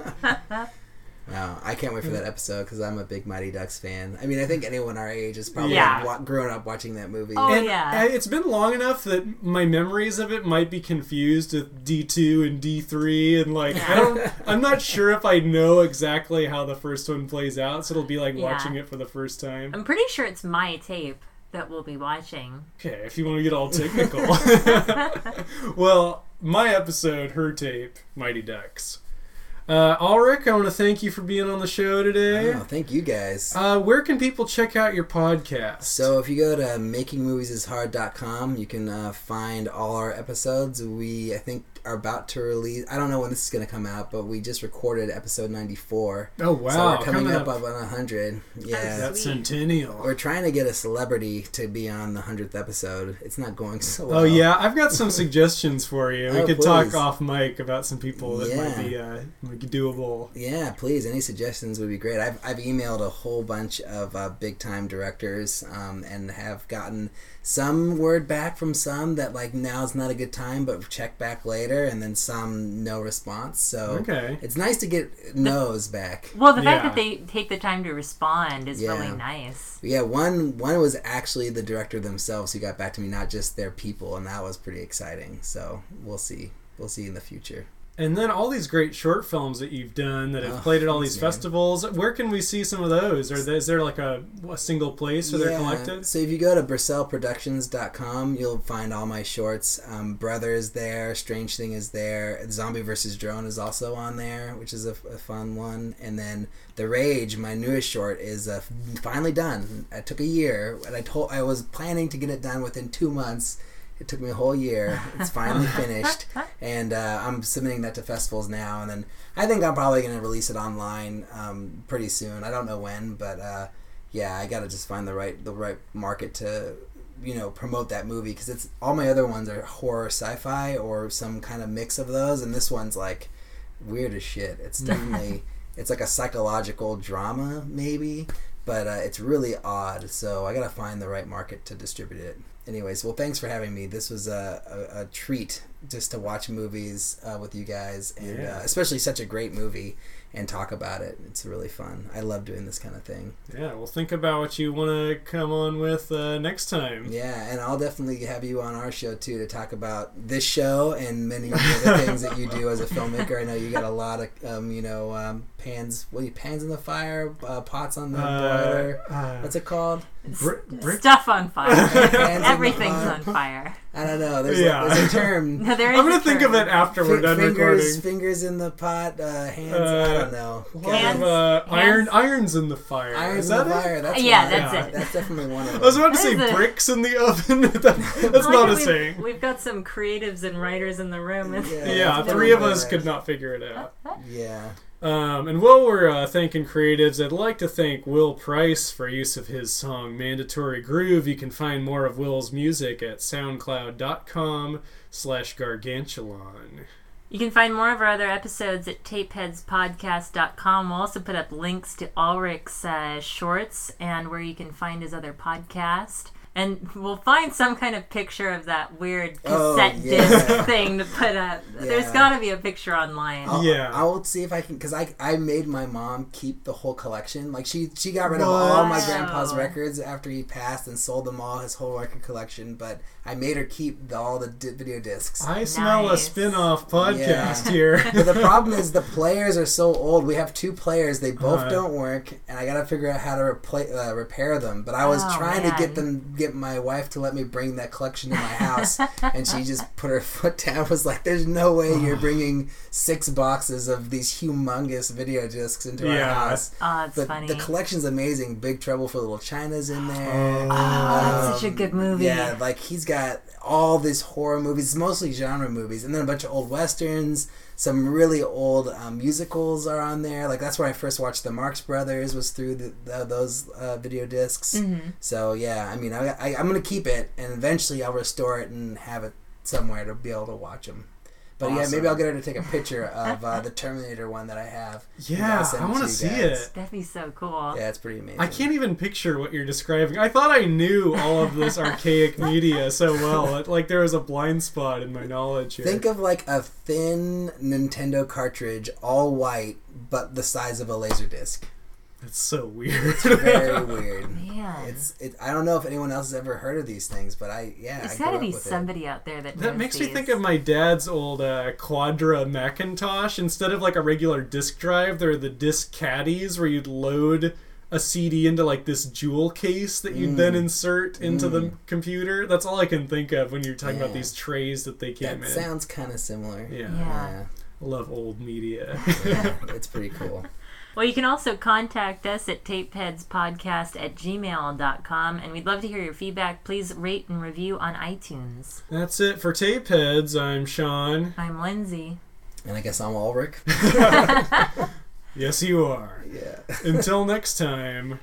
[SPEAKER 3] Wow, I can't wait for that episode because I'm a big Mighty Ducks fan. I mean, I think anyone our age has probably
[SPEAKER 2] Yeah.
[SPEAKER 3] wa- grown up watching that movie.
[SPEAKER 2] Oh,
[SPEAKER 1] And
[SPEAKER 2] yeah.
[SPEAKER 1] It's been long enough that my memories of it might be confused with D two and D three, and like I don't, I'm not sure if I know exactly how the first one plays out, so it'll be like
[SPEAKER 2] Yeah.
[SPEAKER 1] watching it for the first time.
[SPEAKER 2] I'm pretty sure it's my tape that we'll be watching.
[SPEAKER 1] Okay, if you want to get all technical. well, my episode, her tape, Mighty Ducks. Uh, Ulrich, I want to thank you for being on the show today.
[SPEAKER 3] Oh, thank you guys.
[SPEAKER 1] Uh, where can people check out your podcast?
[SPEAKER 3] So if you go to makingmoviesishard.com, you can uh, find all our episodes. We I think are about to release. I don't know when this is going to come out, but we just recorded episode 94.
[SPEAKER 1] oh wow,
[SPEAKER 3] so we're coming, up,
[SPEAKER 1] up,
[SPEAKER 3] on 100. Yeah.
[SPEAKER 1] that
[SPEAKER 2] Sweet.
[SPEAKER 1] centennial.
[SPEAKER 3] We're trying to get a celebrity to be on the 100th episode. It's not going so well.
[SPEAKER 1] Oh yeah, I've got some suggestions for you. We
[SPEAKER 3] Oh,
[SPEAKER 1] could talk off mic about some people that might be uh, might doable.
[SPEAKER 3] Yeah, please. Any suggestions would be great. I've, I've emailed a whole bunch of uh, big time directors um, and have gotten some word back from some that like now's not a good time, but check back later, and then some no response. So
[SPEAKER 1] Okay.
[SPEAKER 3] it's nice to get no's back.
[SPEAKER 2] Well, the fact
[SPEAKER 1] Yeah.
[SPEAKER 2] that they take the time to respond is
[SPEAKER 3] Yeah.
[SPEAKER 2] really nice.
[SPEAKER 3] Yeah, one one was actually the director themselves who got back to me, not just their people, and that was pretty exciting. So we'll see. We'll see in the future.
[SPEAKER 1] And then all these great short films that you've done that have
[SPEAKER 3] Oh,
[SPEAKER 1] played at all these festivals. Where can we see some of those? Or is there like a, a single place where they're collected?
[SPEAKER 3] So if you go to BrusselProductions.com, you'll find all my shorts. Um, Brother is there. Strange Thing is there. Zombie versus Drone is also on there, which is a, a fun one. And then The Rage, my newest short, is uh, finally done. It took a year, and I told I was planning to get it done within two months. It took me a whole year. It's finally finished, and uh, I'm submitting that to festivals now. And then I think I'm probably going to release it online um, pretty soon. I don't know when, but uh, yeah, I got to just find the right the right market to you know promote that movie because it's all my other ones are horror sci-fi or some kind of mix of those, and this one's like weird as shit. It's definitely it's like a psychological drama maybe, but uh, it's really odd. So I got to find the right market to distribute it. Anyways, well, thanks for having me. This was a, a, a treat just to watch movies uh, with you guys, and
[SPEAKER 1] Yeah.
[SPEAKER 3] uh, especially such a great movie and talk about it. It's really fun. I love doing this kind of thing.
[SPEAKER 1] Yeah, well, think about what you want to come on with uh, next time.
[SPEAKER 3] Yeah, and I'll definitely have you on our show too to talk about this show and many other things that you do as a filmmaker. I know you got a lot of, um, you know, um, pans. What are you, pans in the fire, uh, pots on the boiler.
[SPEAKER 1] Uh, uh,
[SPEAKER 3] What's it called?
[SPEAKER 1] Bri- brick-
[SPEAKER 2] Stuff on fire.
[SPEAKER 3] Hands in the
[SPEAKER 2] Everything's on fire.
[SPEAKER 3] I don't know. There's,
[SPEAKER 1] Yeah.
[SPEAKER 3] a, there's a term.
[SPEAKER 2] No, there is
[SPEAKER 1] I'm gonna
[SPEAKER 2] a
[SPEAKER 1] think of it after we're
[SPEAKER 3] Fi-
[SPEAKER 1] done
[SPEAKER 3] fingers,
[SPEAKER 1] recording.
[SPEAKER 3] fingers in the pot, uh, hands. I
[SPEAKER 1] Uh,
[SPEAKER 3] don't know.
[SPEAKER 2] Hands-
[SPEAKER 1] of, uh, iron,
[SPEAKER 2] hands-
[SPEAKER 1] irons in the fire.
[SPEAKER 3] Irons
[SPEAKER 1] Is
[SPEAKER 3] in
[SPEAKER 1] that
[SPEAKER 3] the
[SPEAKER 1] it?
[SPEAKER 3] fire. That's
[SPEAKER 2] Yeah,
[SPEAKER 3] one.
[SPEAKER 2] that's
[SPEAKER 1] Yeah.
[SPEAKER 2] it.
[SPEAKER 3] That's definitely one of them.
[SPEAKER 1] I was about to
[SPEAKER 2] That
[SPEAKER 1] say
[SPEAKER 2] is a-
[SPEAKER 1] bricks in the oven. That- that's
[SPEAKER 2] I
[SPEAKER 1] not a
[SPEAKER 2] we've,
[SPEAKER 1] saying.
[SPEAKER 2] We've got some creatives and writers in the room.
[SPEAKER 3] Yeah.
[SPEAKER 1] Yeah, three of us could not figure it out.
[SPEAKER 3] Yeah.
[SPEAKER 1] Um, and while we're uh, thanking creatives, I'd like to thank Will Price for use of his song Mandatory Groove. You can find more of Will's music at soundcloud.com slash gargantuan.
[SPEAKER 2] You can find more of our other episodes at tapeheadspodcast.com. We'll also put up links to Ulrich's uh, shorts and where you can find his other podcast. And we'll find some kind of picture of that weird
[SPEAKER 3] Oh,
[SPEAKER 2] cassette
[SPEAKER 3] yeah.
[SPEAKER 2] disc thing to put up. There's got to be a picture online.
[SPEAKER 3] I'll,
[SPEAKER 1] Yeah.
[SPEAKER 3] I will see if I can because I I made my mom keep the whole collection. Like she she got rid of all my grandpa's records after he passed and sold them all his whole record collection. But I made her keep the, all the di- video discs.
[SPEAKER 1] I smell
[SPEAKER 2] Nice.
[SPEAKER 1] a spin-off podcast
[SPEAKER 3] Yeah.
[SPEAKER 1] here.
[SPEAKER 3] but the problem is the players are so old. We have two players; they both
[SPEAKER 1] Uh.
[SPEAKER 3] don't work, and I got to figure out how to repla- uh, repair them. But I was
[SPEAKER 2] Oh,
[SPEAKER 3] trying to get them, get my wife to let me bring that collection to my house, and she just put her foot down. Was like, "There's no way you're bringing six boxes of these humongous video discs into
[SPEAKER 1] Yeah.
[SPEAKER 3] our house."
[SPEAKER 2] Oh, it's
[SPEAKER 3] But
[SPEAKER 2] funny.
[SPEAKER 3] the collection's amazing. Big Trouble for Little China's in there.
[SPEAKER 1] Oh.
[SPEAKER 2] oh, that's such a
[SPEAKER 3] Um,
[SPEAKER 2] good movie.
[SPEAKER 3] Yeah, like he's got all these horror movies, mostly genre movies, and then a bunch of old westerns. Some really old um, musicals are on there. Like that's where I first watched the Marx Brothers was through the, the, those uh, video discs.
[SPEAKER 2] Mhm.
[SPEAKER 3] So yeah, I mean, I, I, I'm gonna keep it, and eventually I'll restore it and have it somewhere to be able to watch them. But yeah, maybe I'll get her to take a picture of uh, the Terminator one that I have.
[SPEAKER 1] Yeah,
[SPEAKER 3] I'll send
[SPEAKER 1] I
[SPEAKER 3] it
[SPEAKER 1] want to see
[SPEAKER 3] guys.
[SPEAKER 1] it.
[SPEAKER 2] That'd be so cool.
[SPEAKER 3] Yeah, it's pretty amazing.
[SPEAKER 1] I can't even picture what you're describing. I thought I knew all of this archaic media so well. It- Like there was a blind spot in my knowledge here.
[SPEAKER 3] Think of like a thin Nintendo cartridge, all white, but the size of a laser disc.
[SPEAKER 1] It's so weird.
[SPEAKER 3] It's Very weird.
[SPEAKER 2] Man.
[SPEAKER 3] It's it. I don't know if anyone else has ever heard of these things, but I yeah.
[SPEAKER 2] There's
[SPEAKER 3] I
[SPEAKER 2] got to be
[SPEAKER 3] up with it.
[SPEAKER 2] somebody out there that
[SPEAKER 1] That
[SPEAKER 2] knows
[SPEAKER 1] makes me think of my dad's old uh, Quadra Macintosh. Instead of like a regular disk drive, there are the disk caddies where you'd load a CD into like this jewel case that you'd
[SPEAKER 3] Mm.
[SPEAKER 1] then insert into the computer. That's all I can think of when you're talking about these trays that they came
[SPEAKER 3] That
[SPEAKER 1] in.
[SPEAKER 3] sounds kind of similar.
[SPEAKER 1] yeah.
[SPEAKER 2] Yeah.
[SPEAKER 1] I love old media.
[SPEAKER 3] yeah, it's pretty cool.
[SPEAKER 2] Well, you can also contact us at tapeheadspodcast at gmail.com, and we'd love to hear your feedback. Please rate and review on iTunes.
[SPEAKER 1] That's it for Tapeheads. I'm Sean.
[SPEAKER 2] I'm Lindsay.
[SPEAKER 3] And I guess I'm Ulrich.
[SPEAKER 1] Yes, you are.
[SPEAKER 3] Yeah.
[SPEAKER 1] Until next time.